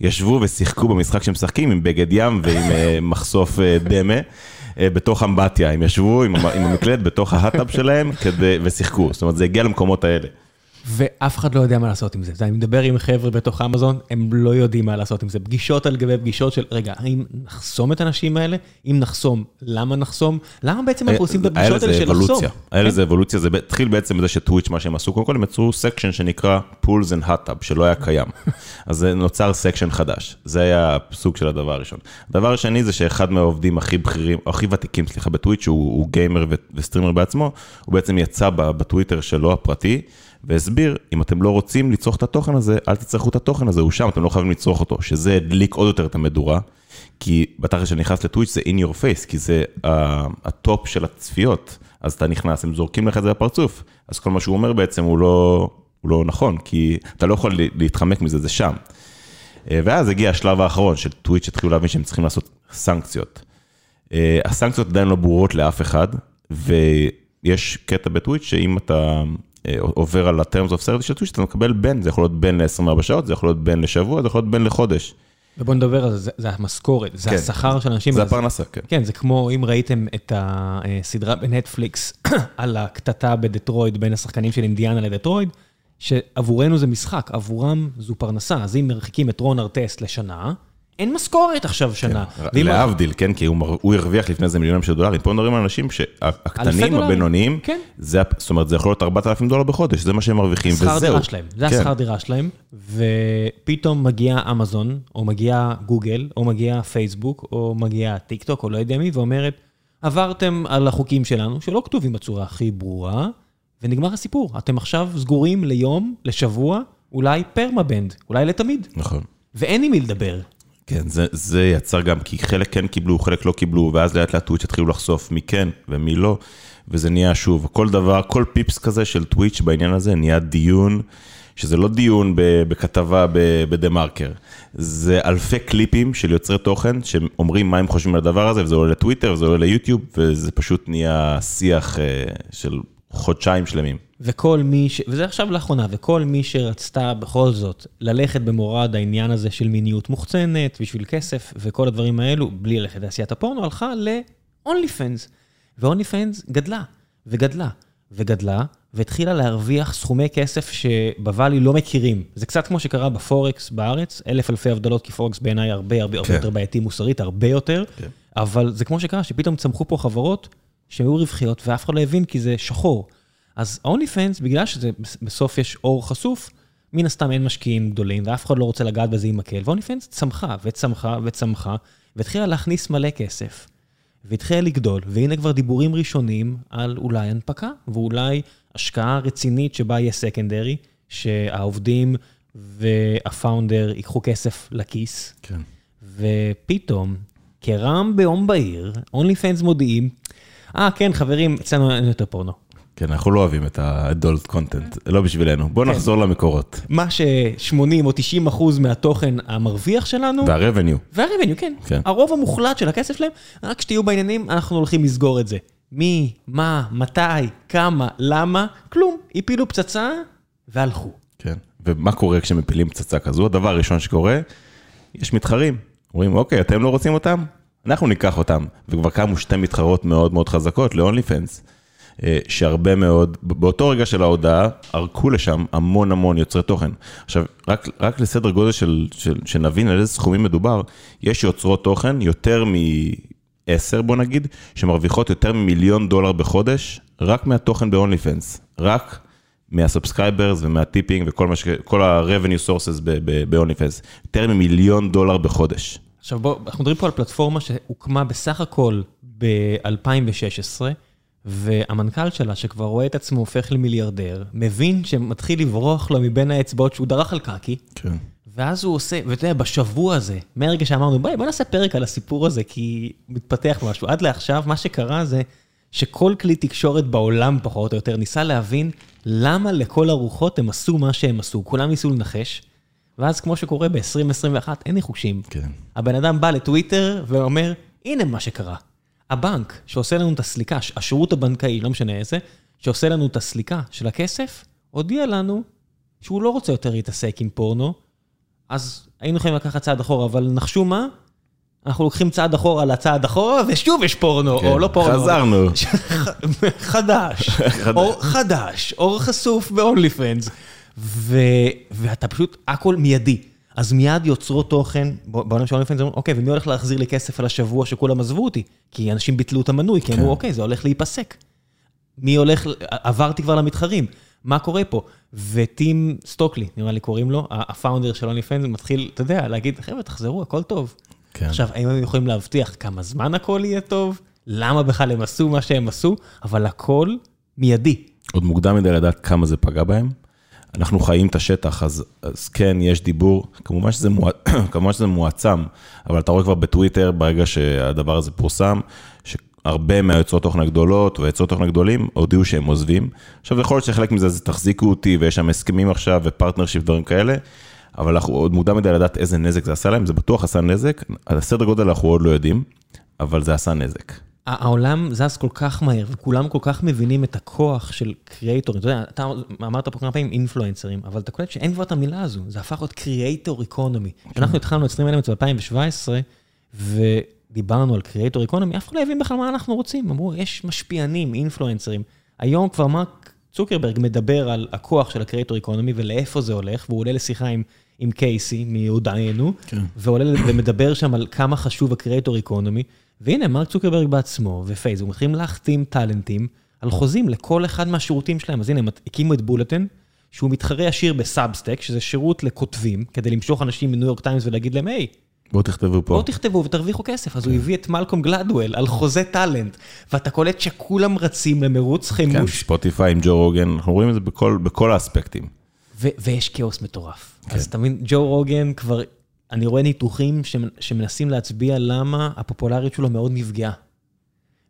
Speaker 2: ישבו ושיחקו במשחק שהם משחקים עם בגד ים ועם אה, מחשוף אה, דמה. אה, בתוך אמבטיה, הם ישבו עם, עם המקלדת בתוך ה hot tub שלהם כדי, ושיחקו, זאת אומרת זה הגיע למקומות האלה.
Speaker 1: ואף אחד לא יודע מה לעשות עם זה. אני מדבר עם חבר'ה בתוך אמזון, הם לא יודעים מה לעשות עם זה. פגישות על גבי פגישות של, רגע, האם נחסום את האנשים האלה? אם נחסום, למה נחסום? למה בעצם אנחנו עושים את הפגישות האלה של לחסום?
Speaker 2: היה לזה אבולוציה, זה התחיל בעצם בזה שטוויץ', מה שהם עשו, קודם כל הם יצרו section שנקרא pools and hot tub, שלא היה קיים. אז נוצר section חדש, זה היה הסוג של הדבר הראשון. הדבר השני זה שאחד מהעובדים הכי בכירים, הכי ותיקים, סליחה, בטוויץ', הוא, הוא גיימר וסטרימר בעצמו, הוא בעצם יצא בטוויטר שלו הפרטי, והסביר, אם אתם לא רוצים לצרוך את התוכן הזה, אל תצרכו את התוכן הזה, הוא שם, אתם לא חייבים לצרוך אותו, שזה הדליק עוד יותר את המדורה, כי בתכל'ס שנכנס לטוויץ' זה in your face, כי זה ה- ה top של הצפיות, אז אתה נכנס, הם זורקים לך את זה בפרצוף, אז כל מה שהוא אומר בעצם הוא לא, הוא לא נכון, כי אתה לא יכול להתחמק מזה, זה שם. אה, ואז הגיע השלב האחרון של טוויץ' התחילו להבין שהם צריכים לעשות סנקציות. אה, הסנקציות עדיין לא ברורות לאף אחד, ויש קטע בטוויץ' שאם אתה עובר על ה-terms of service של טוויץ', אתה מקבל ban, זה יכול להיות ban ל-24 שעות, זה יכול להיות ban לשבוע, זה יכול להיות ban לחודש.
Speaker 1: ובוא נדבר על זה, זה- המשכורת, זה
Speaker 2: כן.
Speaker 1: השכר של אנשים.
Speaker 2: זה הפרנסה, כן.
Speaker 1: כן, זה כמו אם ראיתם את הסדרה בנטפליקס על הקטטה בדטרויד בין השחקנים של אינדיאנה לדטרויד, שעבורנו זה משחק, עבורם זו פרנסה. אז אם מרחיקים את רון ארטסט לשנה, אין משכורת עכשיו שנה. ואם-
Speaker 2: להבדיל, כן, כי הוא הוא הרוויח לפני זה מיליונים של דולרים, פה מדברים על אנשים שהקטנים. הבינוניים,
Speaker 1: כן.
Speaker 2: זה זאת אומרת, זה יכול להיות 4,000 דולר בחודש, זה מה שהם מרוויחים, וזהו.
Speaker 1: שכר דירה שלהם, זה
Speaker 2: כן.
Speaker 1: השכר דירה שלהם, ופתאום מגיע אמזון, או מגיע גוגל, או מגיע פייסבוק, או מגיע טיק טוק, או לא יודע מי, ואומרת, עברתם על החוקים שלנו, שלא כתובים בצורה הכי ברורה, ונגמר הסיפור. אתם עכשיו סגורים ליום, לשבוע, אולי permaban, אולי לתמיד,
Speaker 2: נכון.
Speaker 1: ואין עם מי לדבר.
Speaker 2: כן, זה, זה יצר גם, כי חלק כן קיבלו, חלק לא קיבלו, ואז לאט לאט טוויץ' התחילו לחשוף מי כן ומי לא, וזה נהיה שוב, כל דבר, כל פיפס כזה של טוויץ' בעניין הזה נהיה דיון, שזה לא דיון בכתבה בדה מרקר, זה אלפי קליפים של יוצרי תוכן שאומרים מה הם חושבים על הדבר הזה, וזה עולה לטוויטר, וזה עולה ליוטיוב, וזה פשוט נהיה שיח אה, של חודשיים שלמים.
Speaker 1: וכל מי ש... וזה עכשיו לאחרונה, וכל מי שרצתה בכל זאת ללכת במורד העניין הזה של מיניות מוחצנת, בשביל כסף וכל הדברים האלו, בלי ללכת לעשיית הפורנו, הלכה ל-only fans. ו-only fans גדלה, וגדלה, וגדלה, והתחילה להרוויח סכומי כסף שבוואלי לא מכירים. זה קצת כמו שקרה בפורקס בארץ, אלף אלפי הבדלות, כי פורקס בעיניי הרבה הרבה הרבה
Speaker 2: כן.
Speaker 1: יותר בעייתי מוסרית, הרבה יותר,
Speaker 2: כן.
Speaker 1: אבל זה כמו שקרה, שפתאום צמחו פה חברות שהיו רווחיות ואף אחד לא הבין כי זה שחור. אז אונלי פנס, בגלל שזה בסוף יש אור חשוף, מן הסתם אין משקיעים גדולים, ואף אחד לא רוצה לגעת בזה עם מקל, ואונלי פנס צמחה וצמחה וצמחה, והתחילה להכניס מלא כסף. והתחילה לגדול, והנה כבר דיבורים ראשונים על אולי הנפקה, ואולי השקעה רצינית שבה יהיה סקנדרי, שהעובדים והפאונדר ייקחו כסף לכיס.
Speaker 2: כן.
Speaker 1: ופתאום, כרעם ביום בהיר, אונלי פנס מודיעים, אה, כן, חברים, אצלנו אין יותר פורנו.
Speaker 2: כן, אנחנו לא אוהבים את ה-adult content, לא בשבילנו. בוא
Speaker 1: כן.
Speaker 2: נחזור למקורות.
Speaker 1: מה ש-80 או 90 אחוז מהתוכן המרוויח שלנו,
Speaker 2: וה-revenue.
Speaker 1: והרבניו, כן.
Speaker 2: כן.
Speaker 1: הרוב המוחלט של הכסף שלהם, רק שתהיו בעניינים, אנחנו הולכים לסגור את זה. מי, מה, מתי, כמה, למה, כלום. הפילו פצצה והלכו.
Speaker 2: כן. ומה קורה כשמפילים פצצה כזו? הדבר הראשון שקורה, יש מתחרים. אומרים, אוקיי, אתם לא רוצים אותם? אנחנו ניקח אותם. וכבר קמו שתי מתחרות מאוד מאוד חזקות ל-only fans, אה, שהרבה מאוד, באותו רגע של ההודעה, ערקו לשם המון המון יוצרי תוכן. עכשיו, רק, רק לסדר גודל של, של, שנבין על איזה סכומים מדובר, יש יוצרות תוכן יותר מ-10 בוא נגיד, שמרוויחות יותר ממיליון דולר בחודש, רק מהתוכן ב-OnlyFans. רק מה subscribers ומה tipping וכל מה ש... כל ה-revenue sources ב-OnlyFans, יותר ממיליון דולר בחודש.
Speaker 1: עכשיו בואו, אנחנו מדברים פה על פלטפורמה שהוקמה בסך הכל ב-2016, והמנכ"ל שלה, שכבר רואה את עצמו הופך למיליארדר, מבין שמתחיל לברוח לו מבין האצבעות שהוא דרך על קקי,
Speaker 2: כן.
Speaker 1: ואז הוא עושה, ואתה יודע, בשבוע הזה, מהרגע שאמרנו, בואי, בוא נעשה פרק על הסיפור הזה, כי מתפתח משהו. עד לעכשיו, מה שקרה זה שכל כלי תקשורת בעולם, פחות או יותר, ניסה להבין למה לכל הרוחות הם עשו מה שהם עשו. כולם ניסו לנחש, ואז כמו שקורה ב-2021, אין ניחושים.
Speaker 2: כן.
Speaker 1: הבן אדם בא לטוויטר ואומר, הנה מה שקרה. הבנק שעושה לנו את הסליקה, השירות הבנקאי, לא משנה איזה, שעושה לנו את הסליקה של הכסף, הודיע לנו שהוא לא רוצה יותר להתעסק עם פורנו, אז היינו יכולים לקחת צעד אחורה, אבל נחשו מה? אנחנו לוקחים צעד אחורה לצעד אחורה, ושוב יש פורנו,
Speaker 2: כן.
Speaker 1: או לא פורנו.
Speaker 2: חזרנו.
Speaker 1: חדש, אור חדש, אור חשוף ב-only ו- ואתה פשוט, הכל מיידי. אז מיד יוצרות תוכן, בעולם של אומרים, אוקיי, ומי הולך להחזיר לי כסף על השבוע שכולם עזבו אותי? כי אנשים ביטלו את המנוי, כי אמרו,
Speaker 2: כן.
Speaker 1: אוקיי, זה הולך להיפסק. מי הולך, עברתי כבר למתחרים, מה קורה פה? וטים סטוקלי, נראה לי קוראים לו, הפאונדר של אונלי פנס, מתחיל, אתה יודע, להגיד, חבר'ה, תחזרו, הכל טוב.
Speaker 2: כן.
Speaker 1: עכשיו, האם הם יכולים להבטיח כמה זמן הכל יהיה טוב? למה בכלל הם עשו מה שהם עשו? אבל הכל מיידי.
Speaker 2: עוד מוקדם מדי לדעת כמה זה פגע בהם. אנחנו חיים את השטח, אז, אז כן, יש דיבור, כמובן שזה, מוע... כמובן שזה מועצם, אבל אתה רואה כבר בטוויטר, ברגע שהדבר הזה פורסם, שהרבה מהיוצרות תוכן הגדולות ויוצרות תוכן הגדולים הודיעו שהם עוזבים. עכשיו, יכול להיות שחלק מזה זה תחזיקו אותי ויש שם הסכמים עכשיו ו partnership, דברים כאלה, אבל אנחנו עוד מוקדם מדי לדעת איזה נזק זה עשה להם, זה בטוח עשה נזק, על הסדר גודל אנחנו עוד לא יודעים, אבל זה עשה נזק.
Speaker 1: העולם זז כל כך מהר, וכולם כל כך מבינים את הכוח של creatorים. אתה יודע, אתה אמרת פה כמה פעמים אינפלואנסרים, אבל אתה קולט שאין כבר את המילה הזו, זה הפך להיות creator economy. כשאנחנו התחלנו את StreamElements ב-2017, ודיברנו על creator economy, אף אחד לא הבין בכלל מה אנחנו רוצים. אמרו, יש משפיענים, אינפלואנסרים. היום כבר מרק צוקרברג מדבר על הכוח של ה creator economy ולאיפה זה הולך, והוא עולה לשיחה עם, עם קייסי מהודענו,
Speaker 2: כן.
Speaker 1: ועולה ומדבר שם על כמה חשוב ה creator economy. והנה, מרק צוקרברג בעצמו ופייסבוק מתחילים להחתים טאלנטים על חוזים לכל אחד מהשירותים שלהם. אז הנה, הם הקימו את Bulletin, שהוא מתחרה ישיר ב Substack, שזה שירות לכותבים, כדי למשוך אנשים מניו יורק טיימס ולהגיד להם, היי,
Speaker 2: בואו תכתבו פה.
Speaker 1: בואו תכתבו ותרוויחו כסף. אז הוא הביא את מלקום גלדוול על חוזה טאלנט, ואתה קולט שכולם רצים למרוץ
Speaker 2: כן,
Speaker 1: חימוש,
Speaker 2: ספוטיפיי עם ג'ו רוגן, אנחנו רואים את זה בכל, בכל האספקטים.
Speaker 1: ו- ויש כאוס מטורף.
Speaker 2: כן.
Speaker 1: אז אתה מבין, ג'ו רוגן כבר, אני רואה ניתוחים שמ- שמנסים להצביע למה הפופולריות שלו מאוד נפגעה.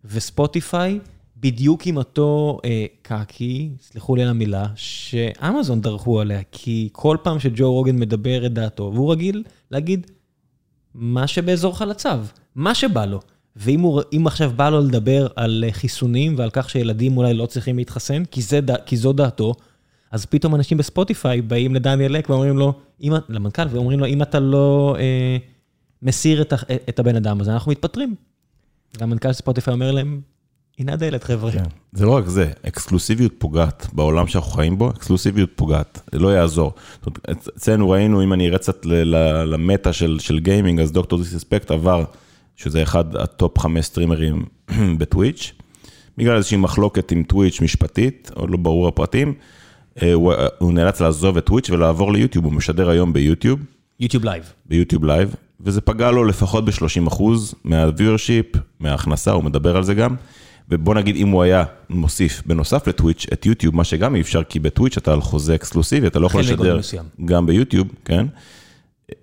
Speaker 1: וספוטיפיי, בדיוק עם אותו אה, קקי, סלחו לי על המילה, שאמזון דרכו עליה, כי כל פעם שג'ו רוגן מדבר את דעתו, והוא רגיל להגיד, מה שבאזור חלציו, מה שבא לו. ואם הוא, עכשיו בא לו לדבר על אה, חיסונים ועל כך שילדים אולי לא צריכים להתחסן, כי, זה, כי זו דעתו, אז פתאום אנשים בספוטיפיי באים לדניאל לק ואומרים לו, אם, למנכ"ל, ואומרים לו, אם אתה לא אה, מסיר את, את הבן אדם, אז אנחנו מתפטרים. והמנכ"ל ספוטיפיי אומר להם, הנה הדלת, חבר'ה.
Speaker 2: כן. זה לא רק זה, אקסקלוסיביות פוגעת בעולם שאנחנו חיים בו, אקסקלוסיביות פוגעת, זה לא יעזור. אצלנו ראינו, אם אני ארד קצת למטה של, של גיימינג, אז דוקטור דיסספקט עבר, שזה אחד ה top חמש סטרימרים ב Twitch. בגלל איזושהי מחלוקת עם Twitch משפטית, עוד לא ברור הפרטים, הוא, הוא נאלץ לעזוב את Twitch ולעבור ל YouTube, הוא משדר היום ב
Speaker 1: YouTube. YouTube
Speaker 2: Live. ב YouTube Live, וזה פגע לו לפחות ב-30% מה-viewership, מההכנסה, הוא מדבר על זה גם. ובוא נגיד אם הוא היה מוסיף בנוסף ל Twitch את YouTube, מה שגם אי אפשר, כי ב Twitch אתה על חוזה exclusive, אתה לא יכול לשדר גם ביוטיוב, כן?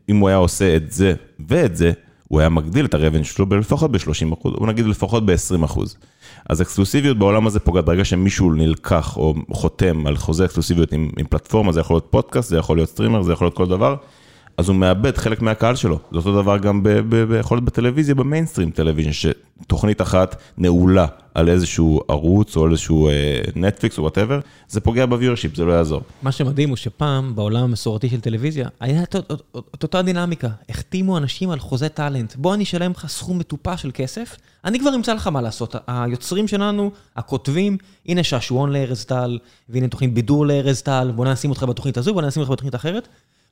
Speaker 2: אם הוא היה עושה את זה ואת זה, הוא היה מגדיל את ה reven שלו לפחות ב-30 אחוז, או נגיד לפחות ב-20 אחוז. אז אקסקלוסיביות בעולם הזה פוגעת, ברגע שמישהו נלקח או חותם על חוזה אקסקלוסיביות עם, עם פלטפורמה, זה יכול להיות פודקאסט, זה יכול להיות סטרימר, זה יכול להיות כל דבר, אז הוא מאבד חלק מהקהל שלו. זה אותו דבר גם ב, ב, ב, יכול להיות בטלוויזיה, במיינסטרים טלוויזיה, שתוכנית אחת נעולה על איזשהו ערוץ או איזשהו נטפליקס או whatever, זה פוגע ב viewership, זה לא יעזור.
Speaker 1: מה שמדהים הוא שפעם בעולם המסורתי של טלוויזיה, היה את אותה דינמיקה, החתימו אנשים על חוזה טאלנט, בוא אני אשלם לך סכום מטופש של כסף, אני כבר אמצא לך מה לעשות. היוצרים שלנו, הכותבים, הנה שעשועון לארז טל, והנה תוכנית בידור לארז טל, בוא נשים אותך בתוכנית הזו, בוא נשים אותך בתוכנית אחרת.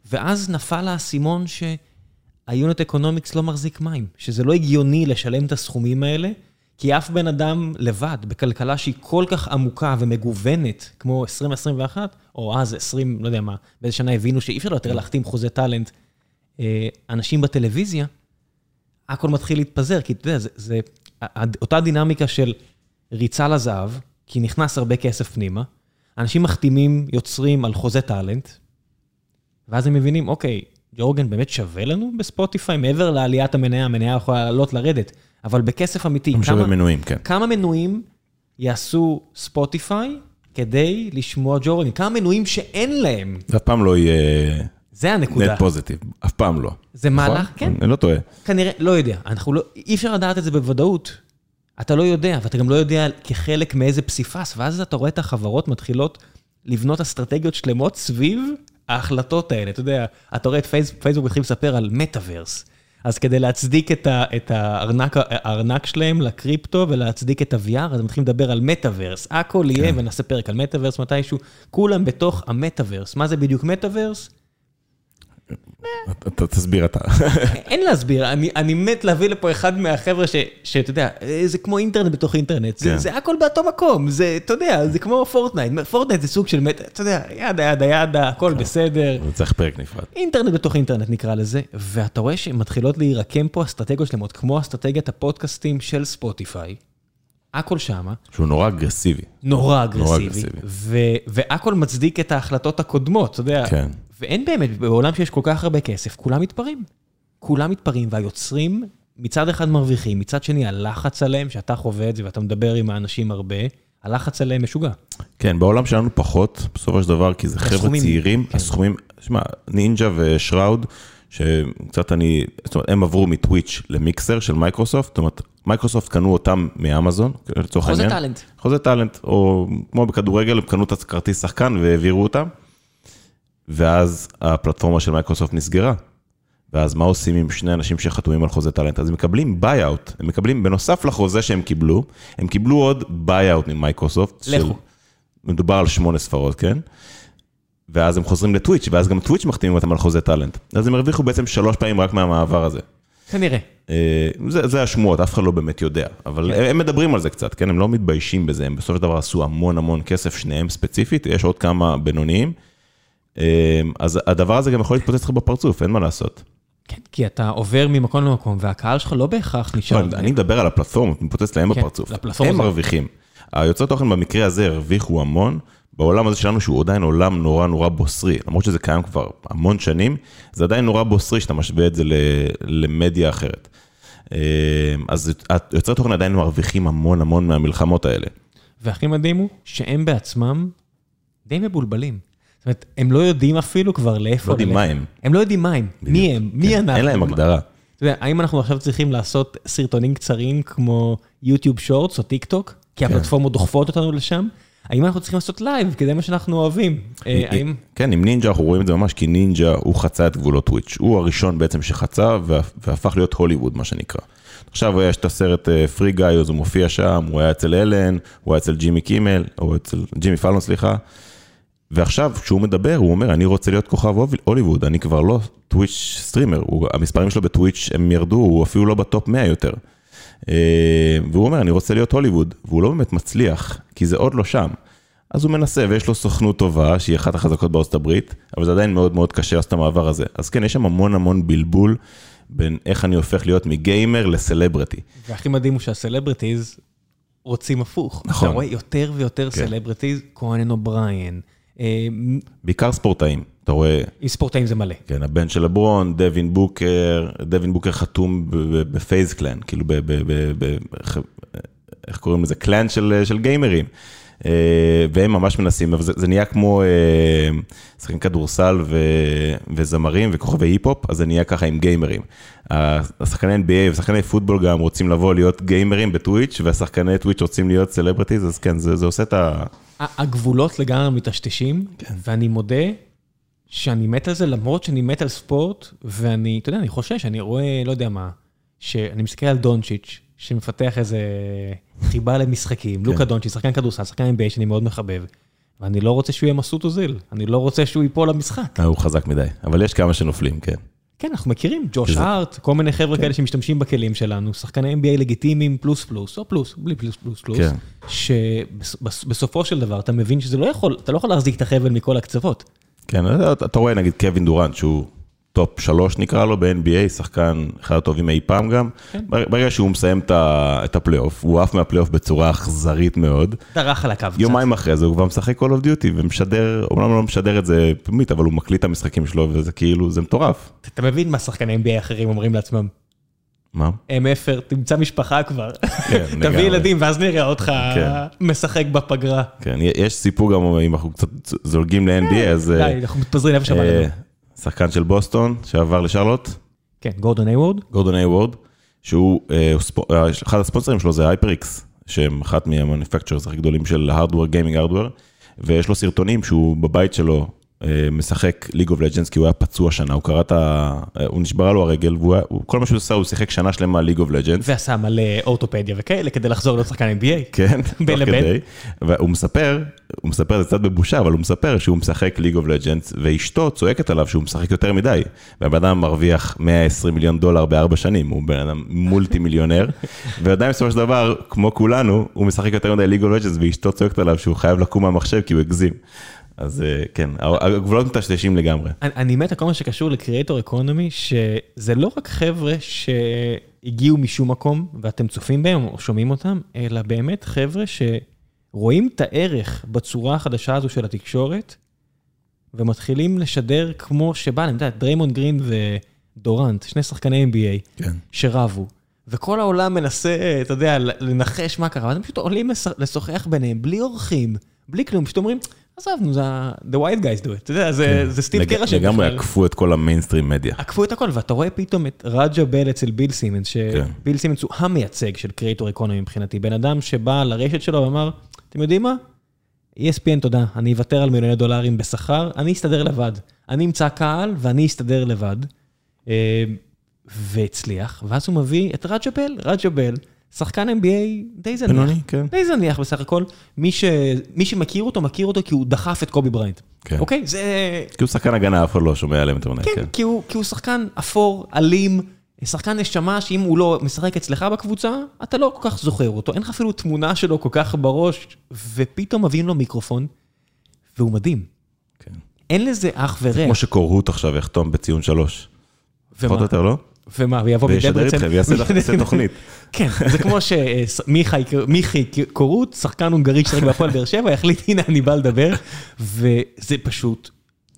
Speaker 1: ואז נפל האסימון שה unit economics לא מחזיק מים, שזה לא הגיוני לשלם את הסכומים האלה, כי אף בן אדם לבד, בכלכלה שהיא כל כך עמוקה ומגוונת, כמו 2021, או אז 20, לא יודע מה, באיזה שנה הבינו שאי אפשר יותר להחתים חוזה טאלנט, אה, אנשים בטלוויזיה, הכל מתחיל להתפזר, כי אתה יודע, זה, זה אותה דינמיקה של ריצה לזהב, כי נכנס הרבה כסף פנימה, אנשים מחתימים יוצרים על חוזה טאלנט, ואז הם מבינים, אוקיי, ג'ורגן באמת שווה לנו בספוטיפיי, מעבר לעליית המניה, המניה יכולה לעלות לרדת, אבל בכסף אמיתי,
Speaker 2: כמה, שווה מנויים, כן.
Speaker 1: כמה מנויים יעשו ספוטיפיי כדי לשמוע ג'ורגן? כמה מנויים שאין להם?
Speaker 2: זה אף פעם לא יהיה...
Speaker 1: זה הנקודה.
Speaker 2: נט פוזיטיב, אף פעם לא.
Speaker 1: זה נכון? מהלך, כן.
Speaker 2: אני לא טועה.
Speaker 1: כנראה, לא יודע. אנחנו לא, אי אפשר לדעת את זה בוודאות. אתה לא יודע, ואתה גם לא יודע כחלק מאיזה פסיפס, ואז אתה רואה את החברות מתחילות לבנות אסטרטגיות שלמות סביב ההחלטות האלה, אתה יודע, אתה רואה את פייסבוק מתחילים לספר על מטאוורס. אז כדי להצדיק את את הארנק הארנק שלהם לקריפטו ולהצדיק את ה-VR, אז הם מתחילים לדבר על מטאוורס. הכל יהיה, כן. ונעשה פרק על מטאוורס מתישהו, כולם בתוך המטאוורס. מה זה בדיוק מטאוורס?
Speaker 2: אתה תסביר אתה.
Speaker 1: אין להסביר, אני מת להביא לפה אחד מהחבר'ה שאתה יודע, זה כמו אינטרנט בתוך אינטרנט, זה הכל באותו מקום, זה, אתה יודע, זה כמו פורטנייט, פורטנייט זה סוג של, אתה יודע, yada yada yada, הכל בסדר.
Speaker 2: זה צריך פרק נפרד.
Speaker 1: אינטרנט בתוך אינטרנט נקרא לזה, ואתה רואה שמתחילות להירקם פה אסטרטגיות שלמות, כמו אסטרטגיית הפודקאסטים של ספוטיפיי. הכל שמה.
Speaker 2: שהוא נורא אגרסיבי.
Speaker 1: נורא אגרסיבי. והכל מצדיק את ההחלטות הקודמות, אתה יודע.
Speaker 2: כן.
Speaker 1: ואין באמת, בעולם שיש כל כך הרבה כסף, כולם מתפרעים. כולם מתפרעים, והיוצרים מצד אחד מרוויחים, מצד שני הלחץ עליהם, שאתה חווה את זה ואתה מדבר עם האנשים הרבה, הלחץ עליהם משוגע.
Speaker 2: כן, בעולם שלנו פחות, בסופו של דבר, כי זה חבר'ה צעירים, כן. הסכומים, שמע, נינג'ה ו Shroud, שקצת אני, זאת אומרת, הם עברו מטוויץ' ל Mixer של מייקרוסופט, זאת אומרת, מייקרוסופט קנו אותם מאמזון, לצורך העניין.
Speaker 1: חוזה טאלנט.
Speaker 2: חוזה טאלנט, או כמו בכדורגל, הם קנו את הכרטיס שחקן והעבירו אותם. ואז הפלטפורמה של מייקרוסופט נסגרה. ואז מה עושים עם שני אנשים שחתומים על חוזה טאלנט? אז הם מקבלים buyout, הם מקבלים, בנוסף לחוזה שהם קיבלו, הם קיבלו עוד buyout ממייקרוסופט.
Speaker 1: לכו. של,
Speaker 2: מדובר על שמונה ספרות, כן? ואז הם חוזרים לטוויץ', ואז גם טוויץ' מחתימים אותם על חוזה טאלנט. אז הם הרוויחו בעצם שלוש פעמים רק מהמעבר הזה.
Speaker 1: כנראה.
Speaker 2: אה, זה, זה השמועות, אף אחד לא באמת יודע, אבל כן. הם מדברים על זה קצת, כן? הם לא מתביישים בזה, הם בסופו של דבר עשו המון המון כסף, שניהם ספציפית, יש עוד כמה בינוניים. אמ, אז הדבר הזה גם יכול להתפוצץ לך בפרצוף, אין מה לעשות.
Speaker 1: כן, כי אתה עובר ממקום למקום, והקהל שלך לא בהכרח נשאר.
Speaker 2: לא, אני מדבר על הפלטפורמות, מתפוצץ להם כן, בפרצוף. הם מרוויחים. היוצרי תוכן במקרה הזה הרוויחו המון, בעולם הזה שלנו שהוא עדיין עולם נורא נורא בוסרי, למרות שזה קיים כבר המון שנים, זה עדיין נורא בוסרי שאתה משווה את זה למדיה אחרת. אמ, אז היוצרי תוכן עדיין מרוויחים המון המון מהמלחמות האלה.
Speaker 1: והכי מדהים הוא שהם בעצמם די מבולבלים. זאת אומרת, הם לא יודעים אפילו כבר לאיפה...
Speaker 2: לא יודעים מה הם.
Speaker 1: הם לא יודעים מה הם, מי הם, מי כן, אנחנו.
Speaker 2: אין להם הגדרה.
Speaker 1: אתה יודע, האם אנחנו עכשיו צריכים לעשות סרטונים קצרים כמו YouTube Shorts או טיק טוק, כי כן. הפלטפורמות דוחפות אותנו לשם? האם אנחנו צריכים לעשות live, כי זה מה שאנחנו אוהבים? אה.
Speaker 2: כן, עם נינג'ה אנחנו רואים את זה ממש, כי נינג'ה הוא חצה את גבולות טוויץ'. הוא הראשון בעצם שחצה והפך להיות הוליווד, מה שנקרא. עכשיו יש את הסרט Free Guy, אז הוא מופיע שם, הוא היה אצל אלן, הוא היה אצל ג'ימי קימל, או אצל ג'ימי פלון, סליחה. ועכשיו, כשהוא מדבר, הוא אומר, אני רוצה להיות כוכב הוליווד, אני כבר לא Twitch streamer, הוא, המספרים שלו בטוויץ' הם ירדו, הוא אפילו לא ב top 100 יותר. אה, והוא אומר, אני רוצה להיות הוליווד, והוא לא באמת מצליח, כי זה עוד לא שם. אז הוא מנסה, ויש לו סוכנות טובה, שהיא אחת החזקות בארצות הברית, אבל זה עדיין מאוד מאוד קשה לעשות את המעבר הזה. אז כן, יש שם המון המון בלבול בין איך אני הופך להיות מגיימר לסלבריטי.
Speaker 1: והכי מדהים הוא שהסלבריטיז רוצים הפוך.
Speaker 2: נכון.
Speaker 1: אתה רואה יותר ויותר
Speaker 2: כן.
Speaker 1: סלבריטיז, קונאן אובריין,
Speaker 2: בעיקר ספורטאים, אתה רואה,
Speaker 1: עם ספורטאים זה מלא.
Speaker 2: כן, הבן של לברון, דווין בוקר, דווין בוקר חתום בפייז קלאן, כאילו ב... ב, ב, ב ח- איך קוראים לזה? קלאן של, גיימרים. אה, והם ממש מנסים, אבל זה, זה נהיה כמו אה, שחקן כדורסל ו, וזמרים וכוכבי היפ-הופ, אז זה נהיה ככה עם גיימרים. השחקני NBA ושחקני פוטבול גם רוצים לבוא להיות גיימרים בטוויץ', והשחקני טוויץ' רוצים להיות סלבריטיז, אז כן, זה, זה עושה את ה...
Speaker 1: הגבולות לגמרי מטשטשים, ואני מודה שאני מת על זה, למרות שאני מת על ספורט, ואני, אתה יודע, אני חושש, אני רואה, לא יודע מה, שאני מסתכל על דונצ'יץ', שמפתח איזה חיבה למשחקים, לוקה דונצ'יץ', שחקן כדורסל, שחקן NBA שאני מאוד מחבב, ואני לא רוצה שהוא יהיה מסות אוזיל, אני לא רוצה שהוא ייפול למשחק.
Speaker 2: אה, הוא חזק מדי, אבל יש כמה שנופלים, כן.
Speaker 1: כן, אנחנו מכירים, ג'וש הארט, כל מיני חבר'ה כאלה שמשתמשים בכלים שלנו, שחקני NBA לגיטימיים פלוס פלוס, או פלוס, בלי פלוס פלוס פלוס,
Speaker 2: כן.
Speaker 1: שבסופו של דבר אתה מבין שזה לא יכול, אתה לא יכול להחזיק את החבל מכל הקצוות.
Speaker 2: כן, אתה רואה נגיד קווין דורנט, שהוא טופ שלוש נקרא לו ב-NBA, שחקן אחד הטובים אי פעם גם.
Speaker 1: כן.
Speaker 2: בר- ברגע שהוא מסיים את הפלייאוף, הוא עף מהפלייאוף בצורה אכזרית מאוד.
Speaker 1: דרך על הקו קצת.
Speaker 2: יומיים אחרי זה הוא כבר משחק Call of Duty ומשדר, אומנם לא משדר את זה פנימית, אבל הוא מקליט את המשחקים שלו וזה כאילו, זה מטורף.
Speaker 1: אתה מבין מה שחקני NBA אחרים אומרים לעצמם?
Speaker 2: מה?
Speaker 1: אם אפר, תמצא משפחה כבר.
Speaker 2: כן,
Speaker 1: תביא
Speaker 2: לגמרי.
Speaker 1: ילדים ואז נראה אותך
Speaker 2: כן.
Speaker 1: משחק בפגרה.
Speaker 2: כן, יש סיפור גם, אם אנחנו קצת זולגים ל-NBA, אז אה,
Speaker 1: די, אנחנו מתפזרים איפה שבא לנו.
Speaker 2: שחקן של בוסטון שעבר לשרלוט,
Speaker 1: כן, גורדון הייוורד.
Speaker 2: גורדון הייוורד, שהוא, אה, אה, אחד הספונסרים שלו זה HyperX, שהם אחת מה manufacturers הכי גדולים של hardware, gaming hardware, ויש לו סרטונים שהוא בבית שלו משחק League of Legends, כי הוא היה פצוע שנה, הוא קרא את ה... אה, הוא נשברה לו הרגל, והוא היה- כל מה שהוא עשה, הוא שיחק שנה שלמה League of Legends.
Speaker 1: ועשה מלא אורתופדיה וכאלה כדי לחזור להיות שחקן NBA.
Speaker 2: כן,
Speaker 1: בין לבין.
Speaker 2: כדי. והוא מספר, הוא מספר, זה קצת בבושה, אבל הוא מספר שהוא משחק League of Legends, ואשתו צועקת עליו שהוא משחק יותר מדי. והבן אדם מרוויח 120 מיליון דולר בארבע שנים, הוא בן אדם מולטי מיליונר, ועדיין בסופו של דבר, כמו כולנו, הוא משחק יותר מדי League of Legends, ואשתו צועקת עליו שהוא חייב לקום מהמחשב כי הוא הגזים. אז אה, כן, הגבולות מטשטשים לגמרי.
Speaker 1: אני, אני מת על כל מה שקשור ל creator economy, שזה לא רק חבר'ה שהגיעו משום מקום ואתם צופים בהם או שומעים אותם, אלא באמת חבר'ה שרואים את הערך בצורה החדשה הזו של התקשורת, ומתחילים לשדר כמו שבא להם, אתה יודע, דריימונד גרין ודורנט, שני שחקני NBA,
Speaker 2: כן.
Speaker 1: שרבו. וכל העולם מנסה, אתה יודע, לנחש מה קרה, ואתם פשוט עולים לש- לשוחח ביניהם, בלי אורחים, בלי כלום, פשוט אומרים, עזבנו, זה ה- the white guys do it, אתה יודע, זה זה סטיב שם
Speaker 2: לגמרי. עקפו את כל ה mainstream media.
Speaker 1: עקפו את הכל, ואתה רואה פתאום את ראג'ה בל אצל ביל סימונס,
Speaker 2: כן.
Speaker 1: שביל סימונס הוא המייצג של creator economy מבחינתי, בן אדם שבא לרשת שלו ואמר, אתם יודעים מה? ESPN תודה, אני אוותר על מיליוני דולרים בשכר, אני אסתדר לבד. אני אמצא קהל ואני אסתדר לבד. אה, והצליח, ואז הוא מביא את רג'ה בל, רג'ה בל, שחקן NBA די זניח.
Speaker 2: בינוני, כן.
Speaker 1: די זניח בסך הכל. מי, ש... מי שמכיר אותו, מכיר אותו כי הוא דחף את קובי בריינט.
Speaker 2: כן.
Speaker 1: אוקיי? זה...
Speaker 2: כי הוא שחקן הגנה, אף אחד לא שומע עליהם יותר מדי.
Speaker 1: כן, כי הוא, כי הוא שחקן אפור, אלים, שחקן נשמה שאם הוא לא משחק אצלך בקבוצה, אתה לא כל כך זוכר אותו, אין לך אפילו תמונה שלו כל כך בראש, ופתאום מביאים לו מיקרופון, והוא מדהים.
Speaker 2: כן.
Speaker 1: אין לזה אח ורע.
Speaker 2: כמו שקורהוט עכשיו יחתום בציון שלוש. פחות או יותר, לא?
Speaker 1: ומה, ויבוא
Speaker 2: וישדר
Speaker 1: מדברצן?
Speaker 2: איתכם, ויעשה תוכנית.
Speaker 1: כן, זה כמו שמיכי קורות, שחקן הונגרי ששחק בהפועל באר שבע, החליט, הנה אני בא לדבר, וזה פשוט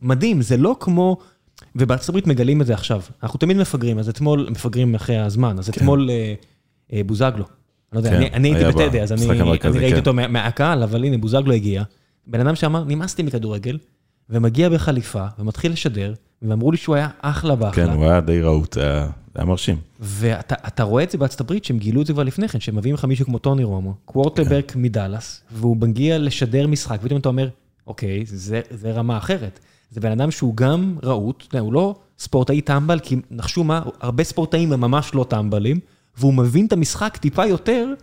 Speaker 1: מדהים, זה לא כמו, ובארצות הברית מגלים את זה עכשיו, אנחנו תמיד מפגרים, אז אתמול, מפגרים אחרי הזמן, אז אתמול אה, אה, בוזגלו, לא יודע,
Speaker 2: כן,
Speaker 1: אני- הייתי בטדי, אז אני ראיתי
Speaker 2: כן.
Speaker 1: אותו מה- מהקהל, אבל הנה, בוזגלו הגיע, בן אדם שאמר, נמאסתי מכדורגל, ומגיע בחליפה, ומתחיל לשדר, ואמרו לי שהוא היה אחלה באחלה.
Speaker 2: כן, הוא היה די רהוט, היה היה מרשים.
Speaker 1: ואתה אתה רואה את זה בארצות הברית, שהם גילו את זה כבר לפני כן, שהם מביאים לך מישהו כמו טוני רומו, קוורטרבק מדאלאס, והוא מגיע לשדר משחק, ופתאום אתה אומר, אוקיי, זה, זה רמה אחרת. זה בן אדם שהוא גם רהוט, הוא לא ספורטאי טמבל, כי נחשו מה, הרבה ספורטאים הם ממש לא טמבלים, והוא מבין את המשחק טיפה יותר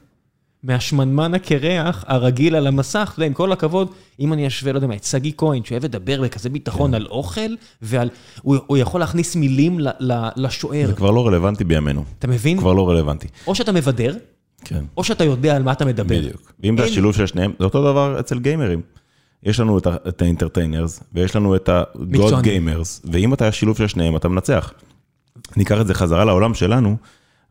Speaker 1: מהשמנמן הקרח הרגיל על המסך, אתה יודע, עם כל הכבוד, אם אני אשווה, לא יודע מה, את שגיא כהן, שאוהב לדבר בכזה ביטחון
Speaker 2: כן.
Speaker 1: על אוכל, ועל, הוא, הוא יכול להכניס מילים ל, ל, לשוער.
Speaker 2: זה כבר לא רלוונטי בימינו.
Speaker 1: אתה מבין?
Speaker 2: כבר לא רלוונטי.
Speaker 1: או שאתה מבדר,
Speaker 2: כן.
Speaker 1: או שאתה יודע על מה אתה מדבר.
Speaker 2: בדיוק. ואם זה השילוב של שניהם, זה אותו דבר אצל גיימרים. יש לנו את האינטרטיינרס, ויש לנו את ה-God. Gamers, ואם אתה השילוב של שניהם, אתה מנצח. ניקח את זה חזרה לעולם שלנו,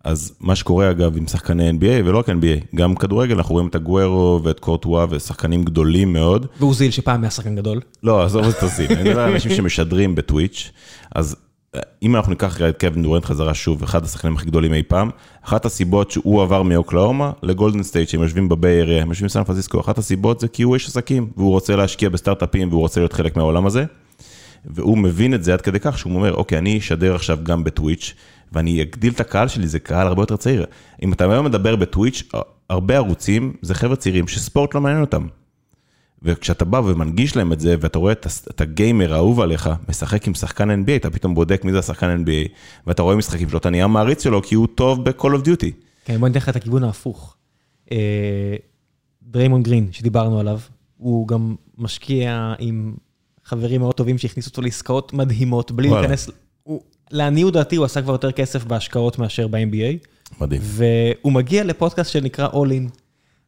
Speaker 2: אז מה שקורה אגב עם שחקני NBA, ולא רק NBA, גם כדורגל, אנחנו רואים את אגוורו ואת קורטואה ושחקנים גדולים מאוד.
Speaker 1: ואוזיל שפעם היה שחקן גדול.
Speaker 2: לא, עזוב את אוזיל, אני מדבר על אנשים שמשדרים בטוויץ', אז אה, אם אנחנו ניקח את קווין דורנט חזרה שוב, אחד השחקנים הכי גדולים אי פעם, אחת הסיבות שהוא עבר מאוקלהומה לגולדן סטייט, שהם יושבים ב Bay Area, הם יושבים בסן פרנסיסקו, אחת הסיבות זה כי הוא איש עסקים, והוא רוצה להשקיע בסטארט-אפים, והוא רוצה להיות חלק מהעולם הזה, והוא מבין את זה עד כדי כך שהוא אומר, אוקיי, אני אשדר עכשיו גם בטוויץ', ואני אגדיל את הקהל שלי, זה קהל הרבה יותר צעיר. אם אתה היום מדבר בטוויץ', הרבה ערוצים זה חבר'ה צעירים שספורט לא מעניין אותם. וכשאתה בא ומנגיש להם את זה, ואתה רואה את, את הגיימר האהוב עליך, משחק עם שחקן NBA, אתה פתאום בודק מי זה השחקן NBA, ואתה רואה משחקים שלו, אתה נהיה מעריץ שלו, כי הוא טוב ב-Call of Duty.
Speaker 1: כן, בוא ניתן לך את הכיוון ההפוך. אה, דריימון גרין, שדיברנו עליו, הוא גם משקיע עם חברים מאוד טובים שהכניסו אותו לעסקאות מדהימות, בלי
Speaker 2: וואלה.
Speaker 1: להיכנס... לעניות דעתי הוא עשה כבר יותר כסף בהשקעות מאשר ב-NBA,
Speaker 2: מדהים.
Speaker 1: והוא מגיע לפודקאסט שנקרא All In.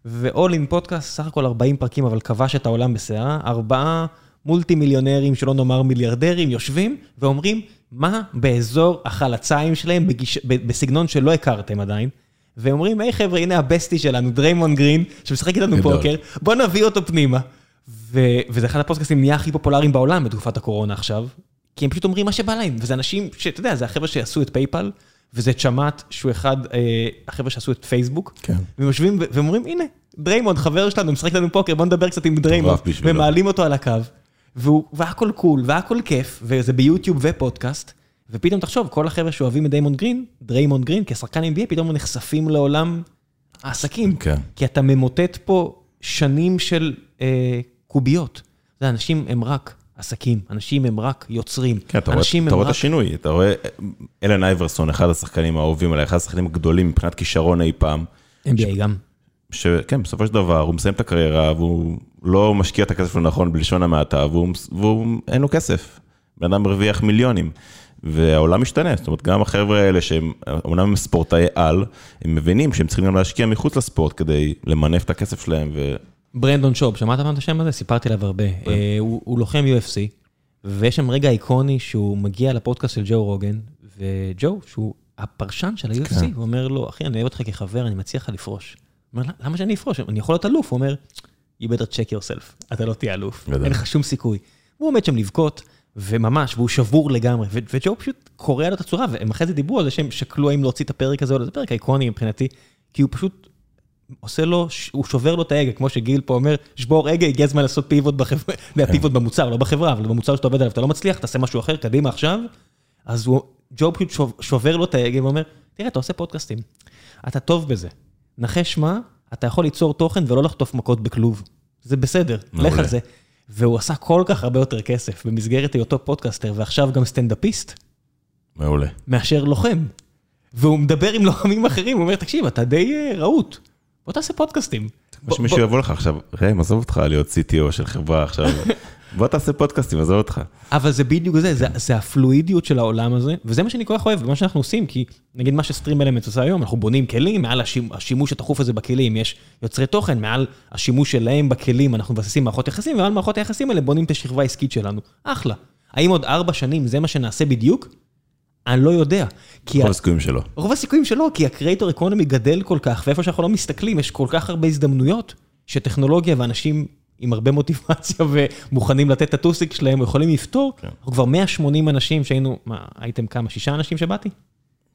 Speaker 1: ו-All In פודקאסט, סך הכל 40 פרקים, אבל כבש את העולם בסערה, ארבעה מולטי מיליונרים, שלא נאמר מיליארדרים, יושבים ואומרים מה באזור החלציים שלהם, בגיש... בסגנון שלא הכרתם עדיין. ואומרים, היי חבר'ה, הנה ה bestie שלנו, דריימונד גרין, שמשחק איתנו. פוקר, בוא נביא אותו פנימה. ו... וזה אחד הפודקאסטים נהיה הכי פופולריים בעולם בתקופת הקורונה עכשיו, כי הם פשוט אומרים מה שבא להם, וזה אנשים שאתה יודע, זה החבר'ה שעשו את פייפל, וזה צ'מאט, שהוא אחד אה, החבר'ה שעשו את פייסבוק,
Speaker 2: כן.
Speaker 1: והם יושבים ואומרים, הנה, דריימונד, חבר שלנו, משחק איתנו פוקר, בוא נדבר קצת עם דריימונד. ומעלים אותו על הקו, והוא- והכל cool, והכל כיף, וזה ביוטיוב ופודקאסט, ופתאום תחשוב, כל החבר'ה שאוהבים את דריימונד גרין, דריימונד גרין, כשחקן NBA, פתאום נחשפים לעולם העסקים.
Speaker 2: כן.
Speaker 1: כי אתה ממוטט פה שנים של אה, קוביות. זה, אנשים הם רק עסקים, אנשים הם רק יוצרים.
Speaker 2: כן, אתה רואה, אתה את
Speaker 1: רק...
Speaker 2: השינוי, אתה רואה אלן אייברסון, אחד השחקנים האהובים עליי, אחד השחקנים הגדולים מבחינת כישרון אי פעם,
Speaker 1: NBA גם.
Speaker 2: שכן, בסופו של דבר, הוא מסיים את הקריירה, והוא לא משקיע את הכסף שלו נכון בלשון המעטה, והוא, והוא אין לו כסף. בן אדם מרוויח מיליונים. והעולם משתנה, זאת אומרת, גם החבר'ה האלה שהם, אמנם הם ספורטאי על, הם מבינים שהם צריכים גם להשקיע מחוץ לספורט כדי למנף את הכסף שלהם, ו...
Speaker 1: ברנדון שופ, שמעת פעם את השם הזה? סיפרתי עליו הרבה. אה, הוא הוא לוחם UFC, ויש שם רגע איקוני שהוא מגיע לפודקאסט של ג'ו רוגן, וג'ו, שהוא הפרשן של ה-UFC,
Speaker 2: כן.
Speaker 1: הוא אומר לו, אחי, אני אוהב אותך כחבר, אני מציע לך לפרוש. הוא אומר, למה שאני אפרוש? אני יכול להיות אלוף. הוא אומר, you better check yourself, אתה לא תהיה אלוף. אין לך שום סיכוי. הוא עומד שם לבכות, וממש, והוא שבור לגמרי, וג'ו פשוט קורע לו את הצורה, והם אחרי זה דיברו על זה שהם שקלו האם להוציא את הפרק הזה או לא, זה פרק איקוני מבחינתי, כי הוא פשוט עושה לו, הוא שובר לו את ההגה, כמו שגיל פה אומר, שבור הגה, הגיע הזמן לעשות פיבוט בחברה,
Speaker 2: כן.
Speaker 1: פיבוט במוצר, לא בחברה, אבל במוצר שאתה עובד עליו, אתה לא מצליח, תעשה משהו אחר, קדימה עכשיו. אז הוא, ג'ו פשוט שוב- שובר לו את ההגה ואומר, תראה, אתה עושה פודקאסטים, אתה טוב בזה. נחש מה, אתה יכול ליצור תוכן ולא לחטוף מכות בכלוב. זה בסדר, לך. על זה. והוא עשה כל כך הרבה יותר כסף במסגרת היותו פודקאסטר, ועכשיו גם סטנדאפיסט,
Speaker 2: מעולה.
Speaker 1: מאשר לוחם. והוא מדבר עם לוחמים אחרים, הוא אומר, תקשיב, אתה די אה, רהוט, בוא תעשה פודקאסטים.
Speaker 2: כמו שמישהו יבוא לך עכשיו, ראם, עזוב אותך להיות CTO של חברה עכשיו, בוא תעשה פודקאסטים, עזוב אותך.
Speaker 1: אבל זה בדיוק זה, זה, זה הפלואידיות של העולם הזה, וזה מה שאני כל כך אוהב, ומה שאנחנו עושים, כי נגיד מה שסטרים אלמנט עושה היום, אנחנו בונים כלים, מעל השימ, השימוש התכוף הזה בכלים, יש יוצרי תוכן, מעל השימוש שלהם בכלים, אנחנו מבססים מערכות יחסים, ומעל מערכות היחסים האלה בונים את השכבה העסקית שלנו. אחלה. האם עוד ארבע שנים זה מה שנעשה בדיוק? אני לא יודע. ה-
Speaker 2: הסיכויים שלו.
Speaker 1: רוב הסיכויים שלא, כי הקרייטור אקונומי גדל כל כך, ואיפה שאנחנו לא מסתכלים, יש כל כך הרבה הזדמנויות, שטכנולוגיה ואנשים עם הרבה מוטיבציה ומוכנים לתת את הטוסיק שלהם, יכולים לפתור.
Speaker 2: כן.
Speaker 1: אנחנו כבר 180 אנשים שהיינו, מה, הייתם כמה? שישה אנשים שבאתי?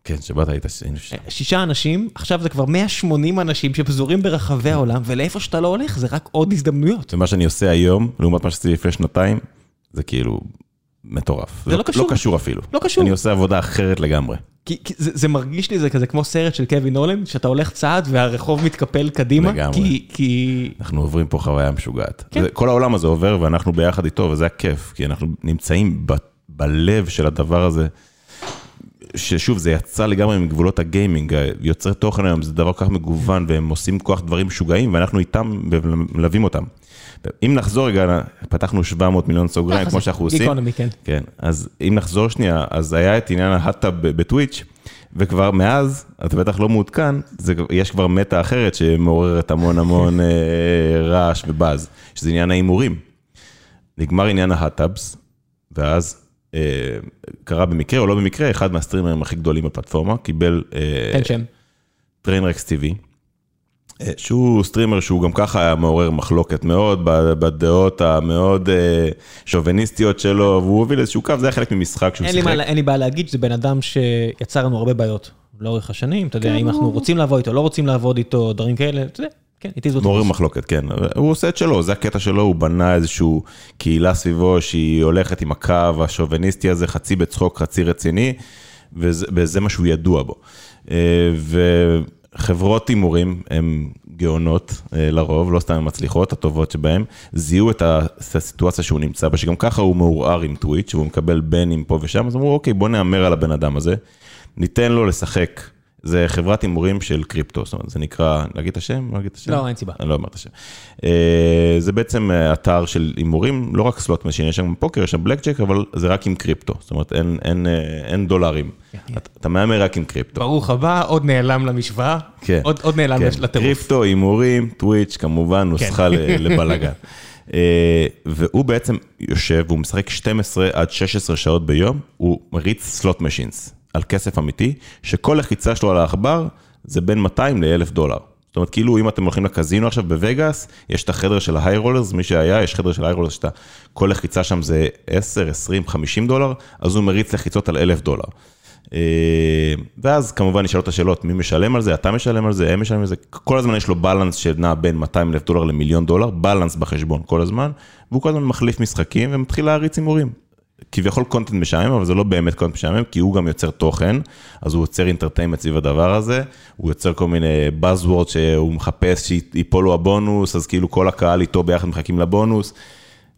Speaker 2: כן, שבאת היית, היינו שם.
Speaker 1: שישה אנשים, עכשיו זה כבר 180 אנשים שפזורים ברחבי העולם, ולאיפה שאתה לא הולך, זה רק עוד הזדמנויות.
Speaker 2: ומה שאני עושה היום, לעומת מה שעשיתי לפני שנתיים, זה כאילו מטורף.
Speaker 1: זה לא קשור.
Speaker 2: לא קשור אפילו.
Speaker 1: לא קשור.
Speaker 2: אני עושה עבודה אחרת לגמרי.
Speaker 1: כי, כי זה, זה מרגיש לי זה כזה כמו סרט של קווין נולן, שאתה הולך צעד והרחוב מתקפל קדימה,
Speaker 2: לגמרי.
Speaker 1: כי, כי
Speaker 2: אנחנו עוברים פה חוויה משוגעת.
Speaker 1: כן.
Speaker 2: זה- כל העולם הזה עובר ואנחנו ביחד איתו, וזה הכיף, כי אנחנו נמצאים ב- בלב של הדבר הזה, ששוב, זה יצא לגמרי מגבולות הגיימינג, יוצרי תוכן היום זה דבר כל כך מגוון, והם עושים כוח דברים משוגעים, ואנחנו איתם ומלווים אותם. אם נחזור רגע, פתחנו 700 מיליון סוגריים, כמו שאנחנו עושים.
Speaker 1: גיקונומי, כן.
Speaker 2: כן, אז אם נחזור שנייה, אז היה את עניין ההאטה ב- בטוויץ', וכבר מאז, אתה בטח לא מעודכן, זה, יש כבר מטה אחרת שמעוררת המון המון אה, רעש ובאז, שזה עניין ההימורים. נגמר עניין ה hot tubs, ואז אה, קרה במקרה או לא במקרה, אחד מהסטרימרים הכי גדולים בפלטפורמה, קיבל... אה,
Speaker 1: תן שם.
Speaker 2: TrainwrecksTV, אה, שהוא סטרימר שהוא גם ככה היה מעורר מחלוקת מאוד בדעות המאוד אה, שוביניסטיות שלו, והוא הוביל איזשהו קו, זה היה חלק ממשחק שהוא שיחק.
Speaker 1: אין לי בעיה להגיד שזה בן אדם שיצר לנו הרבה בעיות לאורך השנים, אתה יודע, אם אנחנו רוצים לעבוד איתו, לא רוצים לעבוד איתו, דברים כאלה, אתה יודע, כן, איתי זאת.
Speaker 2: מעורר מחלוקת, כן. הוא עושה את שלו, זה הקטע שלו, הוא בנה איזושהי קהילה סביבו שהיא הולכת עם הקו השוביניסטי הזה, חצי בצחוק, חצי רציני, וזה, וזה מה שהוא ידוע בו. אה, וחברות הימורים הן גאונות אה, לרוב, לא סתם הן מצליחות, הטובות שבהן, זיהו את הסיטואציה שהוא נמצא בה, שגם ככה הוא מעורער עם טוויץ', והוא מקבל בנים פה ושם, אז אמרו, אוקיי, בוא נהמר על הבן אדם הזה, ניתן לו לשחק. זה חברת הימורים של קריפטו, זאת אומרת, זה נקרא, להגיד את השם? לא להגיד את השם?
Speaker 1: לא, אין סיבה.
Speaker 2: אני לא אומר את השם. אה, זה בעצם אה, אתר של הימורים, לא רק slot machine, יש שם פוקר, יש שם בלק ג'ק, אבל זה רק עם קריפטו, זאת אומרת, אין, אין, אה, אין דולרים. אתה, מהמר רק עם קריפטו.
Speaker 1: ברוך הבא, עוד נעלם למשוואה,
Speaker 2: כן.
Speaker 1: עוד, עוד נעלם
Speaker 2: כן.
Speaker 1: לטירוף.
Speaker 2: קריפטו, הימורים, טוויץ', כמובן, נוסחה ל- לבלאגן. והוא בעצם יושב, והוא משחק 12 עד 16 שעות ביום, הוא מריץ slot machines על כסף אמיתי, שכל לחיצה שלו על העכבר זה בין 200 ל-1,000 דולר. זאת אומרת, כאילו אם אתם הולכים לקזינו עכשיו בווגאס, יש את החדר של ההיי רולרס, מי שהיה, יש חדר של ההיי רולרס, שאתה, כל לחיצה שם זה 10, 20, 50 דולר, אז הוא מריץ לחיצות על 1,000 דולר. אה, ואז כמובן נשאלות השאלות, מי משלם על זה, אתה משלם על זה, הם משלמים על זה, כל הזמן יש לו בלנס שנע בין 200 אלף דולר למיליון דולר, בלנס בחשבון כל הזמן, והוא כל הזמן מחליף משחקים ומתחיל להריץ הימורים. כביכול content משעמם, אבל זה לא באמת content משעמם, כי הוא גם יוצר תוכן, אז הוא יוצר entertainment סביב הדבר הזה, הוא יוצר כל מיני buzzword שהוא מחפש שיפול לו הבונוס, אז כאילו כל הקהל איתו ביחד מחכים לבונוס.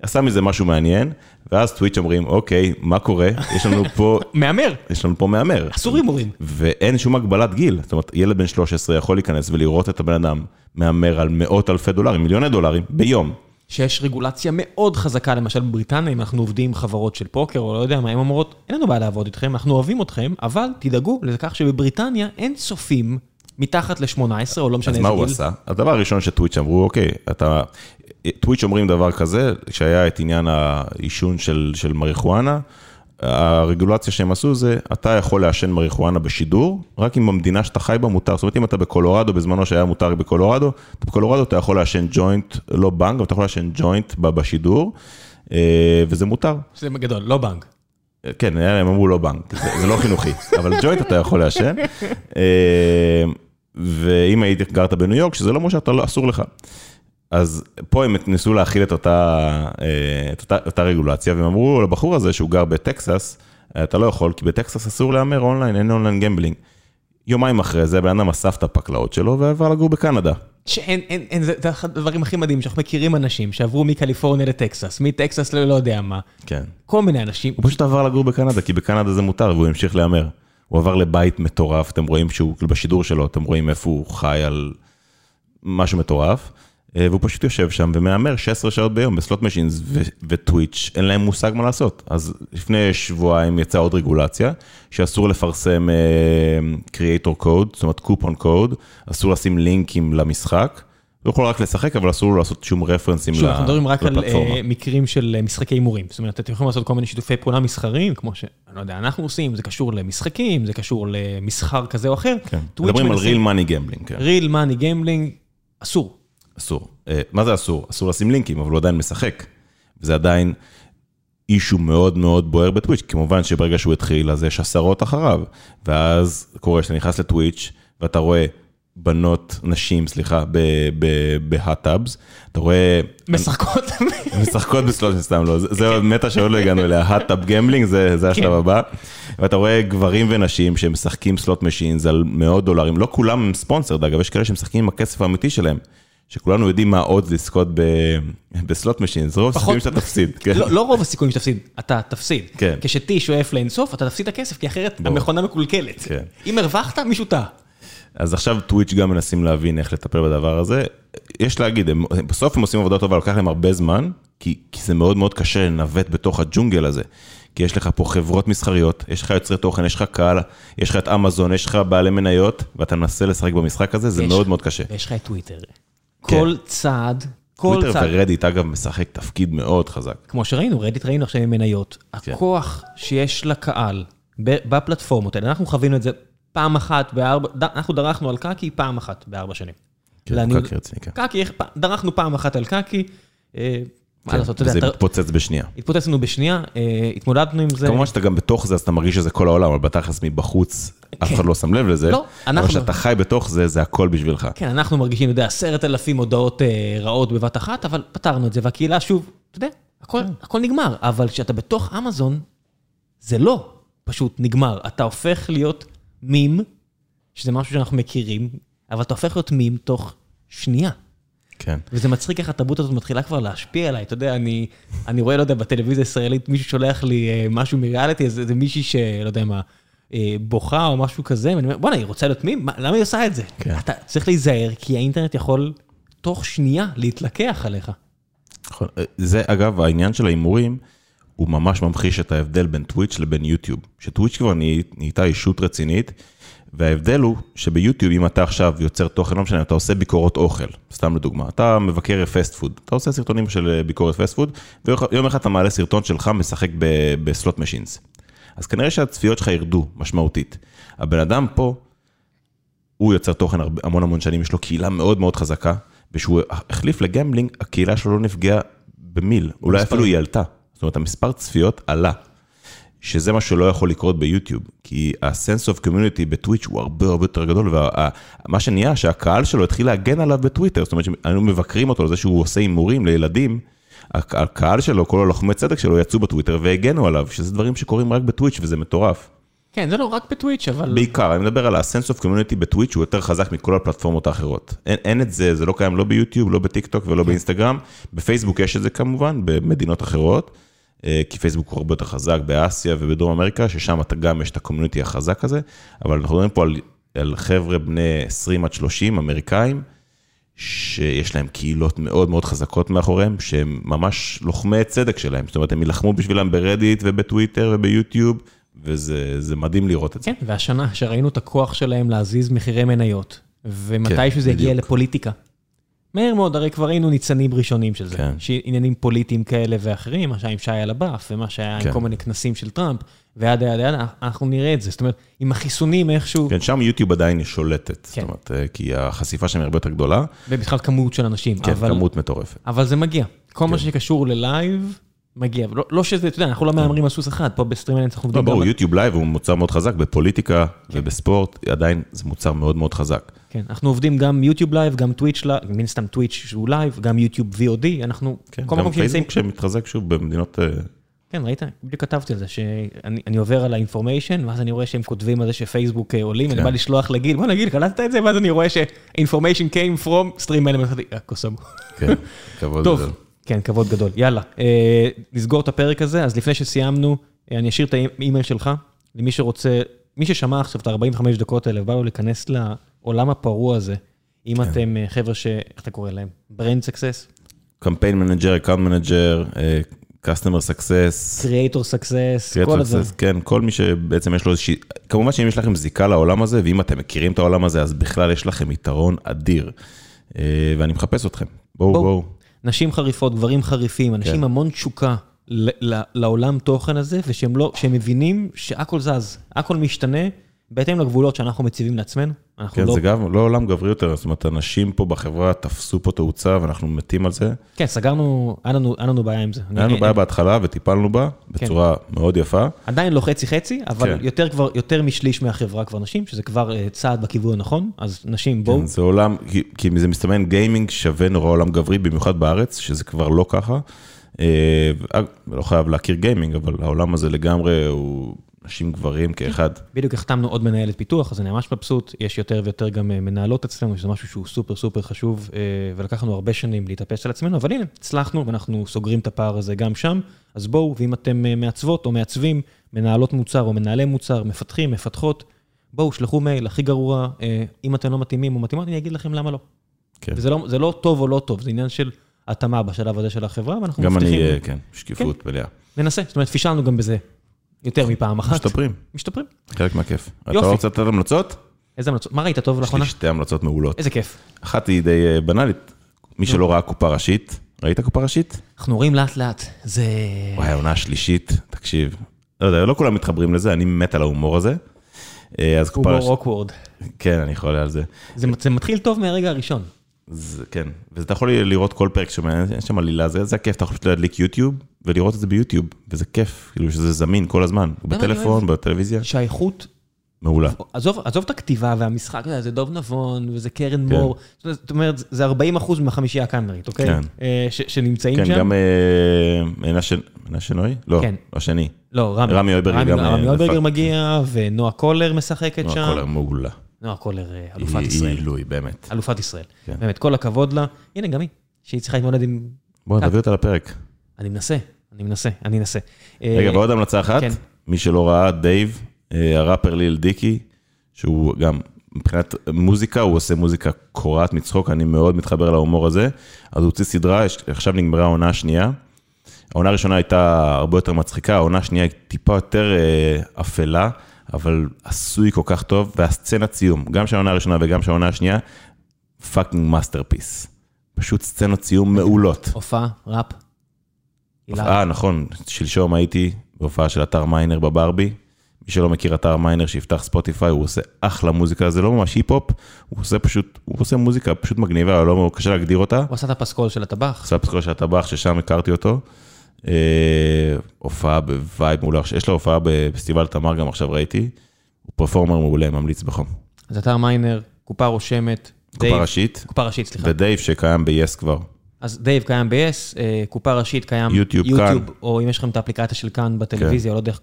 Speaker 2: עשה מזה משהו מעניין, ואז טוויץ' אומרים, אוקיי, מה קורה? יש לנו פה
Speaker 1: מהמר,
Speaker 2: יש לנו פה מהמר.
Speaker 1: אסור הימורים.
Speaker 2: ואין שום הגבלת גיל. זאת אומרת, ילד בן 13 יכול להיכנס ולראות את הבן אדם מהמר על מאות אלפי דולרים, מיליוני דולרים, ביום.
Speaker 1: שיש רגולציה מאוד חזקה, למשל בבריטניה, אם אנחנו עובדים עם חברות של פוקר, או לא יודע מה, הן אומרות, אין לנו בעיה לעבוד איתכם, אנחנו אוהבים אתכם, אבל תדאגו לכך שבבריטניה אין צופים מתחת ל-18, או לא משנה
Speaker 2: אז
Speaker 1: איזה
Speaker 2: מה
Speaker 1: גיל.
Speaker 2: הוא עשה? הדבר הראשון שטוויץ' אמרו, אוקיי, אתה... טוויץ' אומרים דבר כזה, כשהיה את עניין העישון של, של מריחואנה, הרגולציה שהם עשו זה, אתה יכול לעשן מריחואנה בשידור, רק אם במדינה שאתה חי בה מותר. זאת אומרת, אם אתה בקולורדו, בזמנו שהיה מותר בקולורדו, בקולורדו אתה יכול לעשן ג'וינט, לא באנג, אבל אתה יכול לעשן ג'וינט בשידור, אה, וזה מותר.
Speaker 1: זה גדול, לא באנג.
Speaker 2: כן, הם אמרו לא באנג, זה, זה לא חינוכי, אבל ג'וינט אתה יכול לעשן. אה, ואם היית גרת בניו יורק, שזה לא שאתה לא, אסור לך. אז פה הם ניסו להכיל את אותה, אה, את אותה, אותה רגולציה, והם אמרו לבחור הזה שהוא גר בטקסס, אתה לא יכול, כי בטקסס אסור להמר אונליין, אין online gambling. יומיים אחרי זה, הבן אדם אסף את הפקלאות שלו ועבר לגור בקנדה.
Speaker 1: שאין, אין, אין, זה זה אחד הדברים הכי מדהים, שאנחנו מכירים אנשים שעברו מקליפורניה לטקסס, מטקסס ללא יודע מה.
Speaker 2: כן.
Speaker 1: כל מיני אנשים.
Speaker 2: הוא פשוט עבר לגור בקנדה, כי בקנדה זה מותר, והוא המשיך להמר. הוא עבר לבית מטורף, אתם רואים שהוא, בשידור שלו, אתם רואים איפה הוא חי על משהו מטורף, אה, והוא פשוט יושב שם ומהמר 16 שעות ביום בסלוט משינס וטוויץ', אין להם מושג מה לעשות. אז לפני שבועיים יצאה עוד רגולציה, שאסור לפרסם קריאייטור קוד, זאת אומרת קופון קוד, אסור לשים לינקים למשחק. הוא יכול רק לשחק, אבל אסור לו לעשות שום רפרנסים
Speaker 1: שוב, אנחנו מדברים רק על
Speaker 2: לפלטפורמה.
Speaker 1: אה, מקרים של אה, משחקי הימורים. זאת אומרת, אתם יכולים לעשות כל מיני שיתופי פעולה מסחריים, כמו שאני לא יודע, אנחנו עושים, זה קשור למשחקים, זה קשור למסחר כזה או אחר.
Speaker 2: כן. מדברים על real money gambling, כן.
Speaker 1: real money gambling, אסור.
Speaker 2: אסור. אה, מה זה אסור? אסור לשים לינקים, אבל הוא עדיין משחק. וזה עדיין issue מאוד מאוד בוער בטוויץ', כמובן שברגע שהוא התחיל, אז יש עשרות אחריו. ואז קורה שאתה נכנס לטוויץ', ואתה רואה בנות, נשים, סליחה, ב hot tubs, אתה רואה...
Speaker 1: משחקות.
Speaker 2: משחקות ב slot, סתם לא, זה- זה meta שעוד לא הגענו אליה, hot tub gambling, זה זה השלב
Speaker 1: כן.
Speaker 2: הבא. ואתה רואה גברים ונשים שמשחקים slot machines על מאות דולרים, לא כולם הם sponsored, אגב, יש כאלה שמשחקים עם הכסף האמיתי שלהם, שכולנו יודעים מה עוד לזכות ב- בסלוט משינס, רוב הסיכויים שאתה תפסיד. כן.
Speaker 1: לא לא רוב הסיכויים שתפסיד, אתה תפסיד.
Speaker 2: כן.
Speaker 1: כשתי שואף לאינסוף, אתה תפסיד את הכסף, כי אחרת. המכונה מקולקלת.
Speaker 2: כן.
Speaker 1: אם הרווחת, מישהו טעה.
Speaker 2: אז עכשיו טוויץ' גם מנסים להבין איך לטפל בדבר הזה. יש להגיד, הם, בסוף הם עושים עבודה טובה, לוקח להם הרבה זמן, כי, כי זה מאוד מאוד קשה לנווט בתוך הג'ונגל הזה. כי יש לך פה חברות מסחריות, יש לך יוצרי תוכן, יש לך קהל, יש לך את אמזון, יש לך בעלי מניות, ואתה מנסה לשחק במשחק הזה, זה
Speaker 1: יש-
Speaker 2: מאוד מאוד קשה.
Speaker 1: ויש לך את טוויטר. כל צעד, כל
Speaker 2: טוויטר
Speaker 1: צעד,
Speaker 2: ורדיט, אגב, משחק תפקיד מאוד חזק.
Speaker 1: כמו שראינו, רדיט ראינו עכשיו עם מניות.
Speaker 2: כן.
Speaker 1: הכוח שיש לקהל בפלטפורמות האלה, אנחנו חווינו את זה פעם אחת בארבע, אנחנו דרכנו על קקי פעם אחת בארבע שנים.
Speaker 2: כן, קקי רציני, כן.
Speaker 1: קקי, דרכנו פעם אחת על קקי, אה, מה
Speaker 2: כן,
Speaker 1: לעשות, אתה יודע,
Speaker 2: זה מתפוצץ בשנייה.
Speaker 1: התפוצץ לנו בשנייה, אה, התמודדנו עם זה.
Speaker 2: כמובן שאתה גם בתוך זה, אז אתה מרגיש שזה כל העולם, אבל בתכלס מבחוץ, אף אחד לא שם לב לזה.
Speaker 1: לא,
Speaker 2: אבל
Speaker 1: אנחנו-
Speaker 2: כשאתה חי בתוך זה, זה הכל בשבילך.
Speaker 1: כן, אנחנו מרגישים, אתה יודע, עשרת אלפים הודעות אה, רעות בבת אחת, אבל פתרנו את זה, והקהילה שוב, אתה יודע,
Speaker 2: כן.
Speaker 1: הכל נגמר. אבל כשאתה בתוך אמזון, זה לא פשוט נגמר. אתה הופך להיות מים, שזה משהו שאנחנו מכירים, אבל אתה הופך להיות מים תוך שנייה.
Speaker 2: כן.
Speaker 1: וזה מצחיק איך התרבות הזאת מתחילה כבר להשפיע עליי, אתה יודע, אני, אני רואה, לא יודע, בטלוויזיה הישראלית, מישהו שולח לי אה, משהו מריאליטי, אז זה מישהי שלא יודע מה, אה, בוכה או משהו כזה, ואני אומר, בואנה, היא רוצה להיות מי? מה, למה היא עושה את זה?
Speaker 2: כן.
Speaker 1: אתה צריך להיזהר, כי האינטרנט יכול תוך שנייה להתלקח עליך.
Speaker 2: נכון. זה אגב, העניין של ההימורים, הוא ממש ממחיש את ההבדל בין טוויץ' לבין יוטיוב. שטוויץ' כבר נה- נהייתה ישות רצינית, וההבדל הוא שביוטיוב, אם אתה עכשיו יוצר תוכן, לא משנה, אתה עושה ביקורות אוכל, סתם לדוגמה, אתה מבקר fast food, אתה עושה סרטונים של אה, ביקורת fast food, ויום אחד אתה מעלה סרטון שלך משחק בסלוט משינס. אז כנראה שהצפיות שלך ירדו משמעותית. הבן אדם פה, הוא יוצר תוכן המון המון שנים, יש לו קהילה מאוד מאוד חזקה, וכשהוא החליף לגמבלינג, הקהילה שלו לא נפגעה במיל, אולי אפילו היא עלתה. זאת אומרת, המספר צפיות עלה. שזה מה שלא יכול לקרות ביוטיוב, כי ה-sense of community בטוויץ' הוא הרבה הרבה יותר גדול, ומה שנהיה, שהקהל שלו התחיל להגן עליו בטוויטר, זאת אומרת שהיינו מבקרים אותו על זה שהוא עושה הימורים לילדים, הק- הקהל שלו, כל הלוחמי צדק שלו יצאו בטוויטר והגנו עליו, שזה דברים שקורים רק בטוויץ' וזה מטורף.
Speaker 1: כן, זה לא רק בטוויץ', אבל...
Speaker 2: בעיקר, אני מדבר על ה-sense of community בטוויץ' הוא יותר חזק מכל הפלטפורמות האחרות. אין, אין את זה, זה לא קיים לא ביוטיוב, לא בטיק טוק ולא באינסטגרם. בפייסבוק יש את זה כמובן, במדינות אחרות, כי פייסבוק הוא הרבה יותר חזק באסיה ובדרום אמריקה, ששם אתה גם יש את ה community החזק הזה, אבל אנחנו מדברים פה על, על חבר'ה בני 20 עד 30, אמריקאים, שיש להם קהילות מאוד מאוד חזקות מאחוריהם, שהם ממש לוחמי צדק שלהם. זאת אומרת, הם יילחמו בשבילם ברדיט ובטוויטר וביוטיוב, וזה זה מדהים לראות את זה.
Speaker 1: כן, והשנה שראינו את הכוח שלהם להזיז מחירי מניות, ומתי
Speaker 2: כן,
Speaker 1: שזה הגיע
Speaker 2: בדיוק.
Speaker 1: לפוליטיקה. מהר מאוד, הרי כבר היינו ניצנים ראשונים של זה.
Speaker 2: כן.
Speaker 1: שעניינים פוליטיים כאלה ואחרים, מה שהיה עם שי על הבאף, ומה שהיה
Speaker 2: כן.
Speaker 1: עם כל מיני כנסים של טראמפ, וידה ידה ידה, אנחנו נראה את זה. זאת אומרת, עם החיסונים איכשהו,
Speaker 2: כן, שם יוטיוב עדיין היא שולטת, זאת
Speaker 1: כן.
Speaker 2: אומרת, אה, כי החשיפה שם היא הרבה יותר גדולה,
Speaker 1: ובכלל כמות של אנשים.
Speaker 2: כן,
Speaker 1: אבל,
Speaker 2: כמות מטורפת.
Speaker 1: אבל זה מגיע. כל מה
Speaker 2: כן.
Speaker 1: שקשור ל live, מגיע. לא, לא שזה, אתה יודע, אנחנו לא מהמרים על סוס אחד, פה ב StreamElements אנחנו
Speaker 2: לא,
Speaker 1: עובדים
Speaker 2: ברור,
Speaker 1: גם...
Speaker 2: יוטיוב live הוא מוצר מאוד חזק, בפוליטיקה ובספורט, עדיין זה מוצר מאוד מאוד חזק.
Speaker 1: כן, אנחנו עובדים גם יוטיוב live, גם טוויץ' מן סתם טוויץ' שהוא live, גם יוטיוב VOD, אנחנו,
Speaker 2: כן, גם פייסבוק שמתחזק שוב במדינות... אה,
Speaker 1: כן, ראית? בדיוק כתבתי על זה, שאני אני עובר על ה Information, ואז אני רואה שהם כותבים על זה שפייסבוק אה, עולים, אני
Speaker 2: כן.
Speaker 1: בא לשלוח לגיל, בוא נגיד, קלטת את זה? ואז אני רואה ש-information came from StreamElements, "אה, קוסם.
Speaker 2: כן, כבוד גדול.
Speaker 1: כן, כבוד גדול. יאללה, אה, נסגור את הפרק הזה, אז לפני שסיימנו, אני אשאיר את האימייל שלך, למי שרוצה, מי ששמע עכשיו את ה-45 דקות האלה, ובא לו להיכנס לעולם הפרוע הזה, אם
Speaker 2: כן.
Speaker 1: אתם אה, חבר'ה ש... איך אתה קורא להם? brand success?
Speaker 2: campaign manager, account manager, customer success,
Speaker 1: creator success, כל הדברים.
Speaker 2: כן, כל מי שבעצם יש לו איזושהי, כמובן שאם יש לכם זיקה לעולם הזה, ואם אתם מכירים את העולם הזה, אז בכלל יש לכם יתרון אדיר. אה, ואני מחפש אתכם. בואו,
Speaker 1: בואו.
Speaker 2: בואו.
Speaker 1: נשים חריפות, גברים חריפים, אנשים
Speaker 2: כן.
Speaker 1: המון תשוקה לעולם תוכן הזה, ושהם לא, שהם מבינים שהכל זז, הכל משתנה, בהתאם לגבולות שאנחנו מציבים לעצמנו. אנחנו
Speaker 2: כן,
Speaker 1: לא...
Speaker 2: זה גם לא עולם גברי יותר, זאת אומרת, אנשים פה בחברה תפסו פה תאוצה ואנחנו מתים על זה.
Speaker 1: כן, סגרנו, היה לנו, היה לנו בעיה עם זה.
Speaker 2: היה לנו בעיה בהתחלה וטיפלנו בה בצורה מאוד יפה.
Speaker 1: עדיין לא חצי-חצי, אבל
Speaker 2: כן.
Speaker 1: יותר כבר, יותר משליש מהחברה כבר נשים, שזה כבר אה, צעד בכיוון הנכון, אז נשים בואו.
Speaker 2: כן, זה עולם, כי- כי זה מסתמן gaming שווה נורא עולם גברי, במיוחד בארץ, שזה כבר לא ככה. אה, ואג- לא חייב להכיר gaming, אבל העולם הזה לגמרי הוא נשים גברים כאחד.
Speaker 1: בדיוק החתמנו עוד מנהלת פיתוח, אז אני ממש מבסוט, יש יותר ויותר גם אה, מנהלות אצלנו, שזה משהו שהוא סופר סופר חשוב, אה, ולקח לנו הרבה שנים להתאפס על עצמנו, אבל הנה, הצלחנו ואנחנו סוגרים את הפער הזה גם שם, אז בואו, ואם אתם אה, מעצבות או מעצבים, מנהלות מוצר או מנהלי מוצר, מפתחים, מפתחות, בואו, שלחו מייל, הכי גרוע, אם אתם לא מתאימים או מתאימות, אני אגיד לכם למה לא.
Speaker 2: כן.
Speaker 1: וזה לא, זה לא טוב או לא טוב, זה עניין של התאמה בשלב הזה של החברה, ואנחנו
Speaker 2: גם
Speaker 1: מבטיחים,
Speaker 2: אני, כן, שקיפות מלאה.
Speaker 1: ננסה, זאת אומרת, פישלנו גם בזה יותר מפעם אחת.
Speaker 2: משתפרים,
Speaker 1: משתפרים.
Speaker 2: חלק מהכיף. אתה
Speaker 1: יופי.
Speaker 2: לא רוצה לתת המלצות?
Speaker 1: איזה המלצות? מה ראית טוב
Speaker 2: יש
Speaker 1: לאחרונה?
Speaker 2: לי שתי המלצות מעולות.
Speaker 1: איזה כיף.
Speaker 2: אחת היא די אה, בנאלית, מי שלא ראה קופה ראשית, ראית קופה ראשית?
Speaker 1: אנחנו רואים לאט לאט. זה...
Speaker 2: וואי, העונה השלישית, תקשיב. לא יודע, לא כולם מתחברים לזה, אני מת על ההומור הזה. אה, אז קופה
Speaker 1: הומור
Speaker 2: ראשית,
Speaker 1: אוקוורד.
Speaker 2: כן, אני חולה על זה.
Speaker 1: זה מתחיל טוב מהרגע הראשון.
Speaker 2: כן, ואתה יכול לראות כל פרק שמעניין, יש שם עלילה, זה הכיף, אתה יכול פשוט להדליק יוטיוב ולראות את זה ביוטיוב, וזה כיף, כאילו שזה זמין כל הזמן,
Speaker 1: אני
Speaker 2: בטלפון, בטלוויזיה,
Speaker 1: שהאיכות,
Speaker 2: מעולה.
Speaker 1: עזוב עזוב את הכתיבה והמשחק, זה דוב נבון וזה קרן
Speaker 2: כן.
Speaker 1: מור. זאת אומרת, זה 40 אחוז מהחמישייה הקאמרית, אוקיי?
Speaker 2: כן.
Speaker 1: אה, ש- שנמצאים
Speaker 2: כן,
Speaker 1: שם.
Speaker 2: גם אה, מנשה מנשה נוי? לא,
Speaker 1: כן.
Speaker 2: השני.
Speaker 1: לא, רמי.
Speaker 2: רמי הויברגר גם,
Speaker 1: רמי
Speaker 2: אה,
Speaker 1: הויברגר
Speaker 2: נפל.
Speaker 1: מגיע, ונועה קולר משחקת
Speaker 2: לא,
Speaker 1: שם.
Speaker 2: הכל מעולה.
Speaker 1: נועה קולר, אה, אלופת
Speaker 2: היא-
Speaker 1: ישראל.
Speaker 2: היא עילוי, באמת.
Speaker 1: אלופת ישראל.
Speaker 2: כן.
Speaker 1: באמת, כל הכבוד לה. הנה, גם היא, שהיא צריכה להתמודד עם...
Speaker 2: בוא
Speaker 1: כן.
Speaker 2: נביא אותה לפרק.
Speaker 1: אני מנסה, אני מנסה, אני אנסה.
Speaker 2: רגע,
Speaker 1: אה,
Speaker 2: ועוד המלצה אחת,
Speaker 1: כן.
Speaker 2: מי שלא ראה, דייב, אה, הראפר ליל דיקי, שהוא גם, מבחינת מוזיקה, הוא עושה מוזיקה קורעת מצחוק, אני מאוד מתחבר להומור הזה. אז הוא הוציא סדרה, עכשיו נגמרה העונה השנייה. העונה הראשונה הייתה הרבה יותר מצחיקה, העונה השנייה היא טיפה יותר אה, אפלה, אבל עשוי כל כך טוב, והסצנת סיום, גם של העונה הראשונה וגם של העונה השנייה, fucking masterpiece. פשוט סצנות סיום מעולות.
Speaker 1: הופעה, ראפ.
Speaker 2: אה, נכון, שלשום הייתי בהופעה של עתר מיינר בברבי. מי שלא מכיר עתר מיינר, שיפתח ספוטיפיי, הוא עושה אחלה מוזיקה, זה לא ממש היפ-הופ, הוא עושה פשוט, הוא עושה מוזיקה פשוט מגניבה, לא קשה להגדיר אותה.
Speaker 1: הוא עשה את הפסקול של הטבח.
Speaker 2: עשה פסקול של הטבח, ששם הכרתי אותו. אה, הופעה ב vibe מעולה, יש לו הופעה בפסטיבל תמר גם עכשיו ראיתי. הוא performer מעולה, ממליץ בחום.
Speaker 1: אז עתר מיינר, קופה רושמת.
Speaker 2: קופה
Speaker 1: דייב-
Speaker 2: ראשית,
Speaker 1: קופה ראשית, סליחה.
Speaker 2: ודייב שקיים ב-yes כבר.
Speaker 1: אז דייב קיים ב-yes, אה, קופה ראשית קיים
Speaker 2: יוטיוב, כאן.
Speaker 1: או אם יש לכם את האפליקציה של כאן בטלוויזיה, לא יודע איך,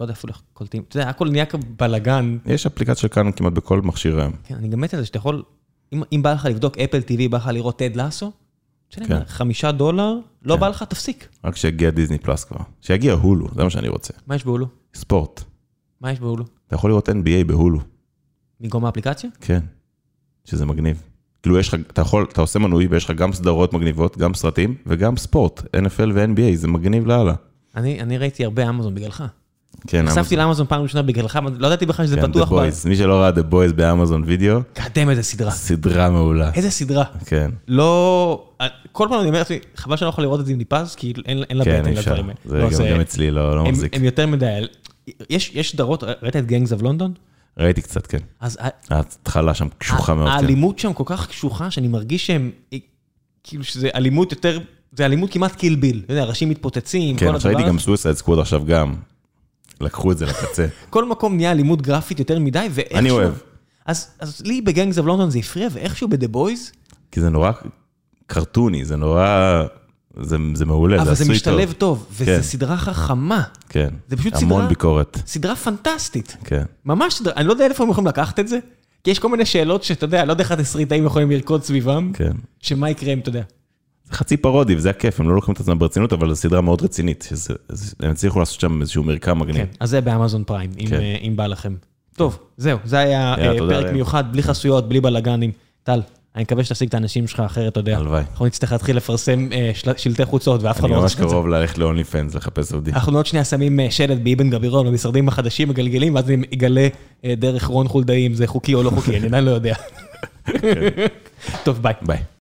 Speaker 1: לא יודע אפילו איך קולטים. אתה יודע, הכל נהיה כבלאגן.
Speaker 2: יש אפליקציה של כאן כמעט בכל מכשיר היום.
Speaker 1: כן, אני גם מת על זה שאתה יכול, אם- אם בא לך לבדוק אפל TV, בא לך לראות טד לאסו, תשלם
Speaker 2: כן.
Speaker 1: חמישה דולר, לא
Speaker 2: כן.
Speaker 1: בא לך, תפסיק.
Speaker 2: רק שיגיע דיסני פלאס כבר. שיגיע הולו, זה מה שאני רוצה.
Speaker 1: מה יש בהולו?
Speaker 2: ספורט.
Speaker 1: מה יש בהולו?
Speaker 2: אתה יכול לראות NBA בהולו,
Speaker 1: במקום האפליקציה?
Speaker 2: כן. שזה מגניב. כאילו יש לך, אתה יכול, אתה עושה מנוי ויש לך גם סדרות מגניבות, גם סרטים וגם ספורט, NFL ו-NBA, זה מגניב לאללה.
Speaker 1: אני אני ראיתי הרבה אמזון בגללך.
Speaker 2: כן,
Speaker 1: נחשפתי לאמזון פעם ראשונה בגללך, לא ידעתי בכלל שזה
Speaker 2: כן,
Speaker 1: פתוח.
Speaker 2: The Boys. מי שלא ראה The Boys באמזון וידאו,
Speaker 1: קדם איזה סדרה.
Speaker 2: סדרה מעולה.
Speaker 1: איזה סדרה.
Speaker 2: כן,
Speaker 1: לא... כל פעם אני אומר לעצמי, חבל שאני לא יכול לראות את זה עם ליפז, כי אין אין לה
Speaker 2: כן,
Speaker 1: בטן
Speaker 2: אי אפשר.
Speaker 1: לדברים האלה.
Speaker 2: זה
Speaker 1: לא,
Speaker 2: גם- גם אצלי לא לא
Speaker 1: הם-
Speaker 2: מחזיק.
Speaker 1: הם יותר מדי... יש יש סדרות, ראית את Gangs of London?
Speaker 2: ראיתי קצת, כן.
Speaker 1: אז
Speaker 2: ההתחלה שם קשוחה מאוד. כן.
Speaker 1: האלימות שם כל כך קשוחה, שאני מרגיש שהם... כאילו שזה אלימות יותר... זה אלימות כמעט Kill Bill. אתה יודע, ראשים מתפוצצים,
Speaker 2: כן,
Speaker 1: כל
Speaker 2: עכשיו
Speaker 1: הדבר
Speaker 2: ראיתי גם
Speaker 1: הזה.
Speaker 2: Suicide Squad עכשיו גם. לקחו את זה לקצה.
Speaker 1: כל מקום נהיה אלימות גרפית יותר מדי, ואיכשהו...
Speaker 2: אני אוהב.
Speaker 1: אז אז לי ב Gangs of London זה הפריע, ואיכשהו ב The Boys,
Speaker 2: כי זה נורא קרטוני, זה נורא... זה זה מעולה, זה
Speaker 1: אבל זה
Speaker 2: עשוי
Speaker 1: משתלב
Speaker 2: טוב.
Speaker 1: טוב,
Speaker 2: כן.
Speaker 1: וזו סדרה חכמה.
Speaker 2: כן.
Speaker 1: זה פשוט
Speaker 2: המון
Speaker 1: סדרה-
Speaker 2: ביקורת.
Speaker 1: סדרה פנטסטית.
Speaker 2: כן.
Speaker 1: ממש סדרה, אני לא יודע איפה הם יכולים לקחת את זה, כי יש כל מיני שאלות שאתה יודע, לא יודע איך התסריטאים יכולים לרקוד סביבם,
Speaker 2: כן.
Speaker 1: שמה יקרה אם אתה יודע.
Speaker 2: זה חצי פרודי, וזה הכיף, הם לא לוקחים את עצמם ברצינות, אבל זו סדרה מאוד רצינית. שזה- הם הצליחו לעשות שם איזשהו מרקם מגניב.
Speaker 1: כן, אז זה באמזון פריים, אם,
Speaker 2: כן.
Speaker 1: אה, אם בא לכם. טוב, זהו, זה היה
Speaker 2: יאללה,
Speaker 1: אה, פרק. מיוחד, בלי חסויות, בלי בלאגנים. טל, אני מקווה שתשיג את האנשים שלך, אחרת אתה יודע.
Speaker 2: הלוואי.
Speaker 1: אנחנו נצטרך להתחיל לפרסם אה, של- שלטי חוצות, ואף אחד
Speaker 2: אני
Speaker 1: לא
Speaker 2: ממש
Speaker 1: רוצה את זה.
Speaker 2: קרוב ללכת ל-only fans לחפש עובדים.
Speaker 1: אנחנו עוד שנייה שמים אה, שלט באבן גבירון, במשרדים החדשים מגלגלים, ואז אני אגלה אה, דרך רון חולדאי אם זה חוקי או לא חוקי, אני עדיין לא יודע. טוב, ביי.
Speaker 2: ביי.